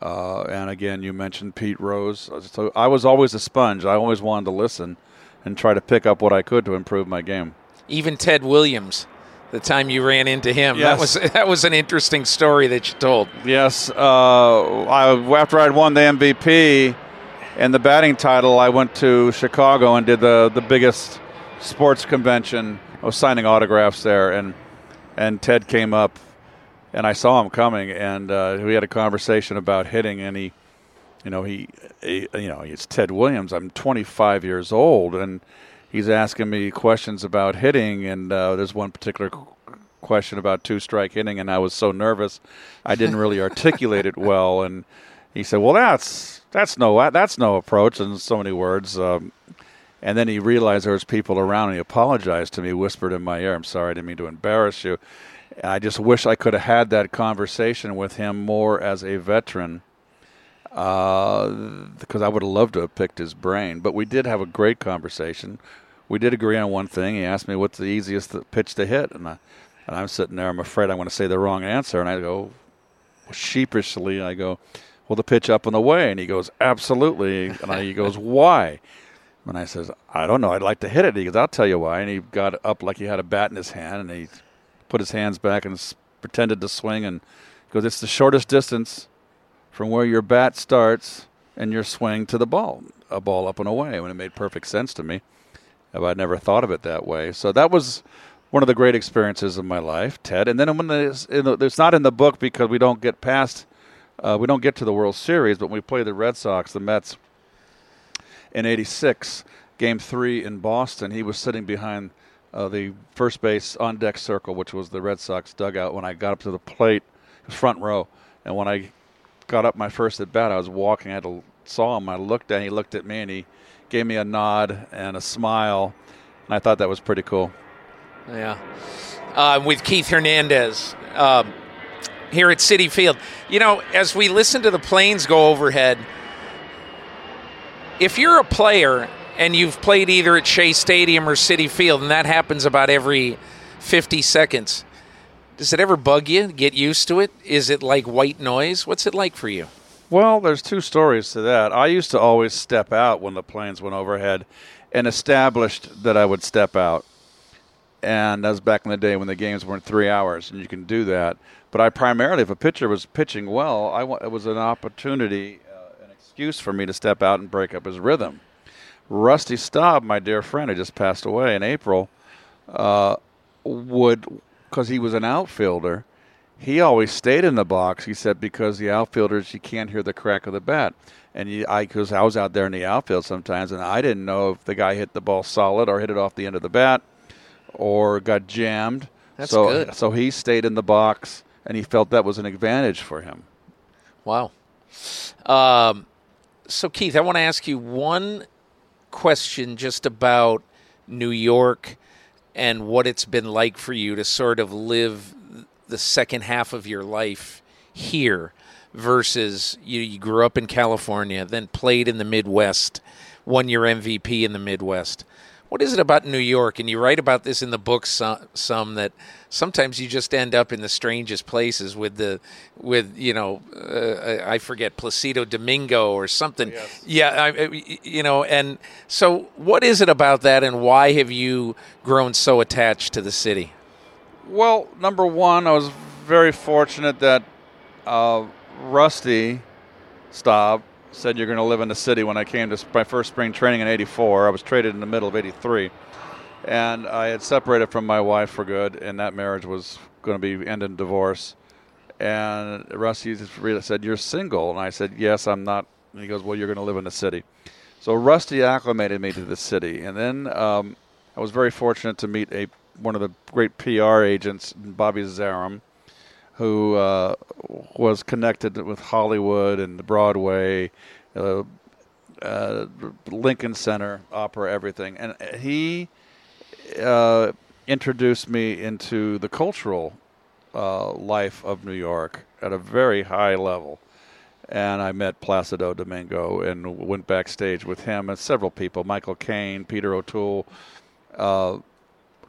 Uh, and again, you mentioned Pete Rose. So I was always a sponge. I always wanted to listen and try to pick up what I could to improve my game. Even Ted Williams, the time you ran into him, yes. that was [LAUGHS] that was an interesting story that you told. Yes, uh, I, after I'd won the MVP, And the batting title, I went to Chicago and did the the biggest sports convention. I was signing autographs there, and and Ted came up, and I saw him coming, and uh, we had a conversation about hitting, and he, you know, he, he, you know, it's Ted Williams. I'm 25 years old, and he's asking me questions about hitting, and uh, there's one particular question about two strike hitting, and I was so nervous, I didn't really [LAUGHS] articulate it well, and he said, "Well, that's that's no that's no approach," in so many words. Um, and then he realized there was people around, and he apologized to me, whispered in my ear, "I'm sorry, I didn't mean to embarrass you." I just wish I could have had that conversation with him more as a veteran, uh, because I would have loved to have picked his brain. But we did have a great conversation. We did agree on one thing. He asked me what's the easiest pitch to hit, and I, and I'm sitting there. I'm afraid I'm going to say the wrong answer, and I go sheepishly. I go, "Well, the pitch up and away," and he goes, "Absolutely." And I, he goes, "Why?" And I says, I don't know. I'd like to hit it. He goes, I'll tell you why. And he got up like he had a bat in his hand, and he put his hands back and pretended to swing. And goes, it's the shortest distance from where your bat starts and your swing to the ball, a ball up and away. And it made perfect sense to me, I'd never thought of it that way. So that was one of the great experiences of my life, Ted. And then when it's, it's not in the book because we don't get past, uh, we don't get to the World Series, but when we play the Red Sox, the Mets in 86, game three in Boston. He was sitting behind uh, the first base on deck circle, which was the Red Sox dugout. When I got up to the plate, front row, and when I got up my first at bat, I was walking. I had to, saw him. I looked at. He looked at me, and he gave me a nod and a smile, and I thought that was pretty cool. Yeah, uh, with Keith Hernandez um, here at Citi Field. You know, as we listen to the planes go overhead if you're a player and you've played either at Shea Stadium or Citi Field, and that happens about every 50 seconds, does it ever bug you? Get used to it? Is it like white noise? What's it like for you? Well, there's two stories to that. I used to always step out when the planes went overhead and established that I would step out. And that was back in the day when the games weren't three hours, and you can do that. But I primarily, if a pitcher was pitching well, I, it was an opportunity excuse for me to step out and break up his rhythm. Rusty Staub, my dear friend, who just passed away in April, uh, would, because he was an outfielder, he always stayed in the box. He said because the outfielders you can't hear the crack of the bat, and he, I because I was out there in the outfield sometimes, and I didn't know if the guy hit the ball solid or hit it off the end of the bat, or got jammed. That's so, good. So he stayed in the box, and he felt that was an advantage for him. Wow. Um, so Keith, I want to ask you one question just about New York and what it's been like for you to sort of live the second half of your life here versus you, you grew up in California, then played in the Midwest, won your MVP in the Midwest. What is it about New York? And you write about this in the book some, some that sometimes you just end up in the strangest places with the with you know uh, I forget Placido Domingo or something. Yes. Yeah, I, you know. And so, what is it about that, and why have you grown so attached to the city? Well, number one, I was very fortunate that uh, Rusty Staub said you're going to live in the city when I came to my first spring training in 84. I was traded in the middle of 83. And I had separated from my wife for good, and that marriage was going to be end in divorce. And Rusty said, You're single. And I said, Yes, I'm not. And he goes, Well, you're going to live in the city. So Rusty acclimated me to the city. And then um, I was very fortunate to meet a one of the great PR agents, Bobby Zarem, who uh, was connected with Hollywood and the Broadway, uh, uh, Lincoln Center, opera, everything. And he uh, introduced me into the cultural uh, life of New York at a very high level. And I met Placido Domingo and went backstage with him and several people Michael Caine, Peter O'Toole. Uh,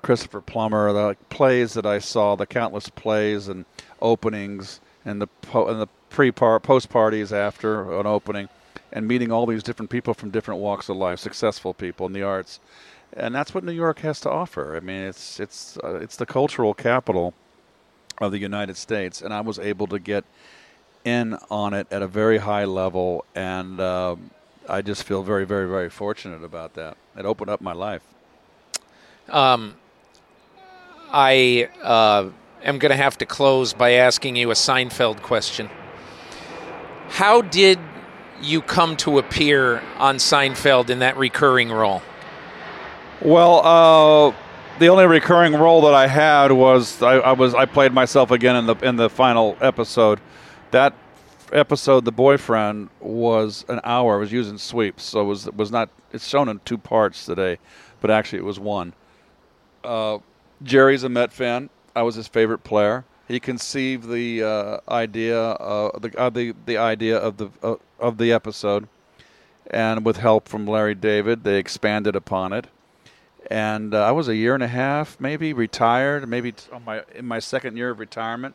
Christopher Plummer, the plays that I saw, the countless plays and openings, and the po- and the pre post parties after an opening, and meeting all these different people from different walks of life, successful people in the arts, and that's what New York has to offer. I mean, it's it's uh, it's the cultural capital of the United States, and I was able to get in on it at a very high level, and uh, I just feel very, very, very fortunate about that. It opened up my life. Um, I uh, am going to have to close by asking you a Seinfeld question. How did you come to appear on Seinfeld in that recurring role? Well, uh, the only recurring role that I had was I, I, was I played myself again in the in the final episode. That episode, the boyfriend was an hour. I was using sweeps, so it was it was not. It's shown in two parts today, but actually it was one. Uh, Jerry's a Met fan. I was his favorite player. He conceived the uh, idea, uh, the, uh, the the idea of the uh, of the episode, and with help from Larry David, they expanded upon it. And uh, I was a year and a half, maybe retired, maybe on my in my second year of retirement.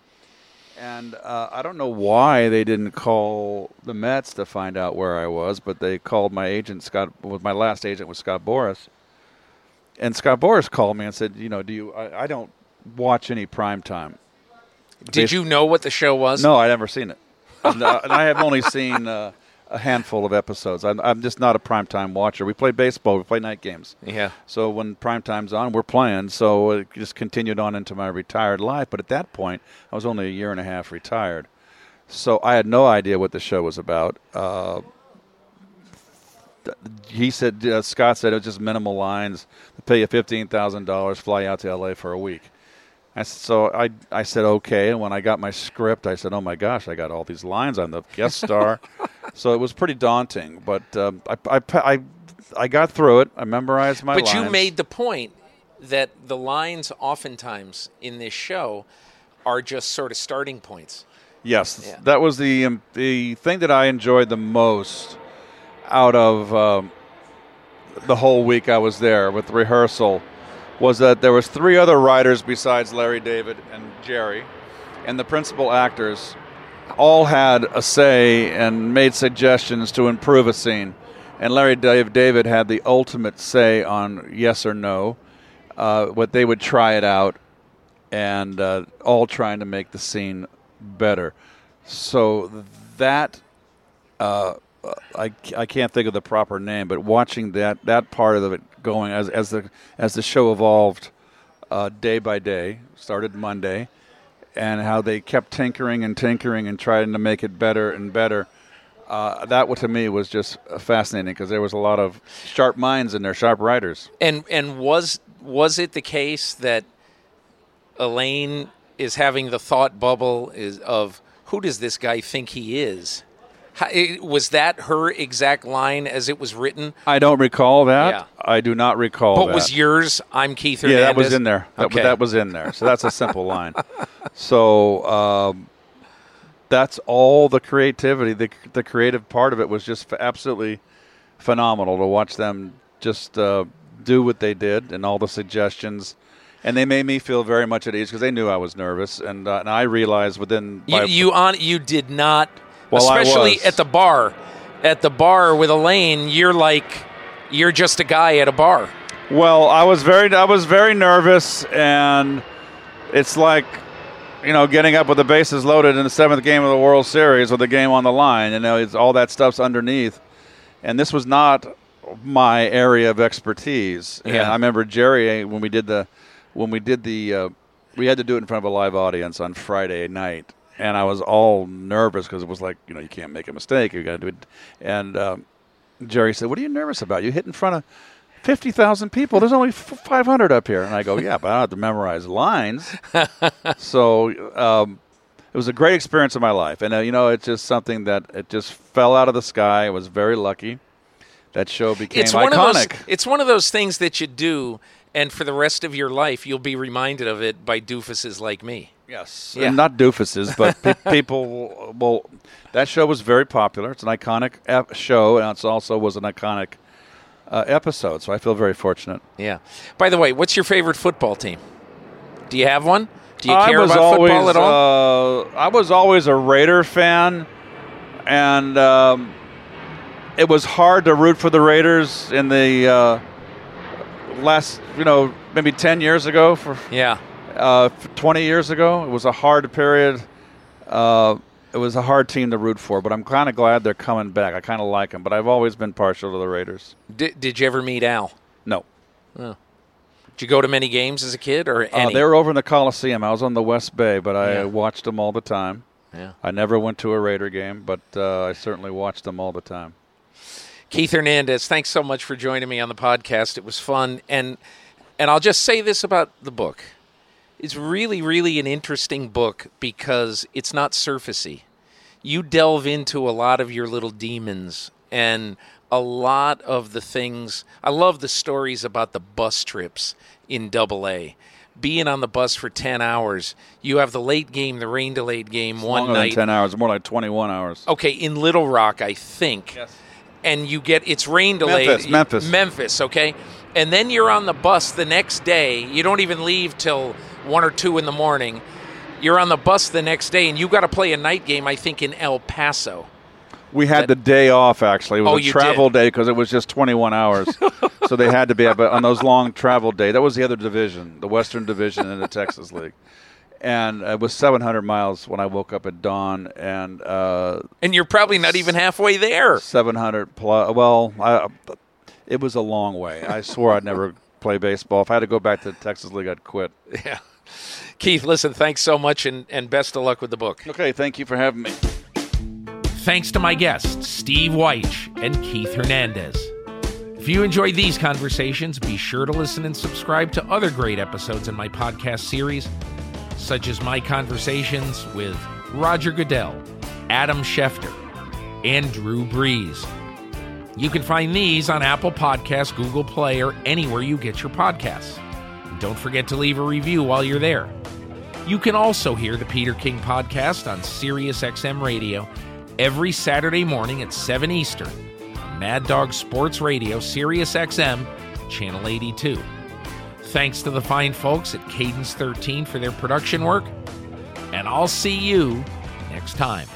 And uh, I don't know why they didn't call the Mets to find out where I was, but they called my agent Scott. Was my last agent was Scott Boras, and Scott Boras called me and said, you know, do you? I, I don't watch any prime time. Did you know what the show was? No, I'd never seen it, and, uh, and I have only seen uh, a handful of episodes. I'm, I'm just not a primetime watcher. We play baseball, we play night games. Yeah. So when primetime's on, we're playing. So it just continued on into my retired life. But at that point, I was only a year and a half retired. So I had no idea what the show was about. Uh, he said, uh, Scott said it was just minimal lines. They pay you fifteen thousand dollars, fly out to L.A. for a week. I, so I, I said okay, and when I got my script, I said, "Oh my gosh, I got all these lines on the guest star." [LAUGHS] so it was pretty daunting, but um, I, I, I, I got through it. I memorized my. But lines. you made the point that the lines, oftentimes in this show, are just sort of starting points. Yes, Yeah. that was the um, the thing that I enjoyed the most out of um, the whole week I was there with rehearsal was that there was three other writers besides Larry David and Jerry, and the principal actors all had a say and made suggestions to improve a scene. And Larry Dave David had the ultimate say on yes or no. Uh, what they would try it out, and uh, all trying to make the scene better. So that uh, I, I can't think of the proper name, but watching that that part of it going as as the as the show evolved uh, day by day, started Monday, and how they kept tinkering and tinkering and trying to make it better and better. Uh, that to me was just fascinating because there was a lot of sharp minds in there, sharp writers. And and was was it the case that Elaine is having the thought bubble is of who does this guy think he is? Was that her exact line as it was written? I don't recall that. Yeah. I do not recall. But that. was yours? I'm Keith Hernandez. Yeah, that was in there. That, Okay. that was in there. So that's a simple line. [LAUGHS] So um, that's all the creativity. The the creative part of it was just absolutely phenomenal to watch them just uh, do what they did and all the suggestions. And they made me feel very much at ease because they knew I was nervous, and, uh, and I realized within You, you on you did not, Well, especially at the bar. At the bar with Elaine, you're like, you're just a guy at a bar. Well, I was very I was very nervous, and it's like you know getting up with the bases loaded in the seventh game of the World Series with the game on the line. You know, it's all that stuff's underneath, and this was not my area of expertise. And Yeah. I remember Jerry when we did the when we did the uh, we had to do it in front of a live audience on Friday night, and I was all nervous because it was like you know you can't make a mistake. You got to do it, and. Um, Jerry said, "What are you nervous about? You hit in front of fifty thousand people. There's only five hundred up here." And I go, [LAUGHS] "Yeah, but I don't have to memorize lines." so um, it was a great experience of my life, and uh, you know, it's just something that it just fell out of the sky. I was very lucky. That show became it's one iconic. of those. It's one of those things that you do, and for the rest of your life, you'll be reminded of it by doofuses like me. Yes, Yeah. and not doofuses, but pe- [LAUGHS] people. Well, that show was very popular. It's an iconic ep- show, and it also was an iconic uh, episode. So I feel very fortunate. Yeah. By the way, what's your favorite football team? Do you have one? Do you care about always, football at all? Uh, I was always a Raider fan, and um, it was hard to root for the Raiders in the uh, last, you know, maybe ten years ago. For yeah, uh, twenty years ago, it was a hard period. Uh, it was a hard team to root for, but I'm kind of glad they're coming back. I kind of like them, but I've always been partial to the Raiders. Did, did you ever meet Al? No. Oh. Did you go to many games as a kid or Uh, any? they were over in the Coliseum. I was on the West Bay, but I Yeah. watched them all the time. Yeah. I never went to a Raider game, but uh, I certainly watched them all the time. Keith Hernandez, thanks so much for joining me on the podcast. It was fun, and and I'll just say this about the book: it's really, really an interesting book because it's not surfacey. You delve into a lot of your little demons and a lot of the things. I love the stories about the bus trips in Double A. Being on the bus for ten hours, you have the late game, the rain delayed game one night. than 10 hours, more like 21 hours. Okay, in Little Rock, I think. Yes. And you get it's rain delayed. Memphis, Memphis. Memphis, okay? And then you're on the bus the next day. You don't even leave till one or two in the morning. You're on the bus the next day, and you've got to play a night game. I think in El Paso. We had the day off, actually. It was Oh, a travel day because it was just 21 hours. [LAUGHS] so they had to be but on those long travel days. That was the other division, the Western Division in the Texas League. And it was 700 miles when I woke up at dawn, and uh, And you're probably not even halfway there. 700 plus. Well, I, it was a long way. I swore I'd never play baseball. If I had to go back to the Texas League, I'd quit. [LAUGHS] Yeah. Keith, listen, thanks so much, and, and best of luck with the book. Okay, thank you for having me. Thanks to my guests, Steve Wyche and Keith Hernandez. If you enjoyed these conversations, be sure to listen and subscribe to other great episodes in my podcast series, such as my conversations with Roger Goodell, Adam Schefter, and Drew Brees. You can find these on Apple Podcasts, Google Play, or anywhere you get your podcasts. Don't forget to leave a review while you're there. You can also hear the Peter King podcast on SiriusXM Radio every Saturday morning at 7 Eastern on Mad Dog Sports Radio, SiriusXM, Channel 82. Thanks to the fine folks at Cadence 13 for their production work, and I'll see you next time.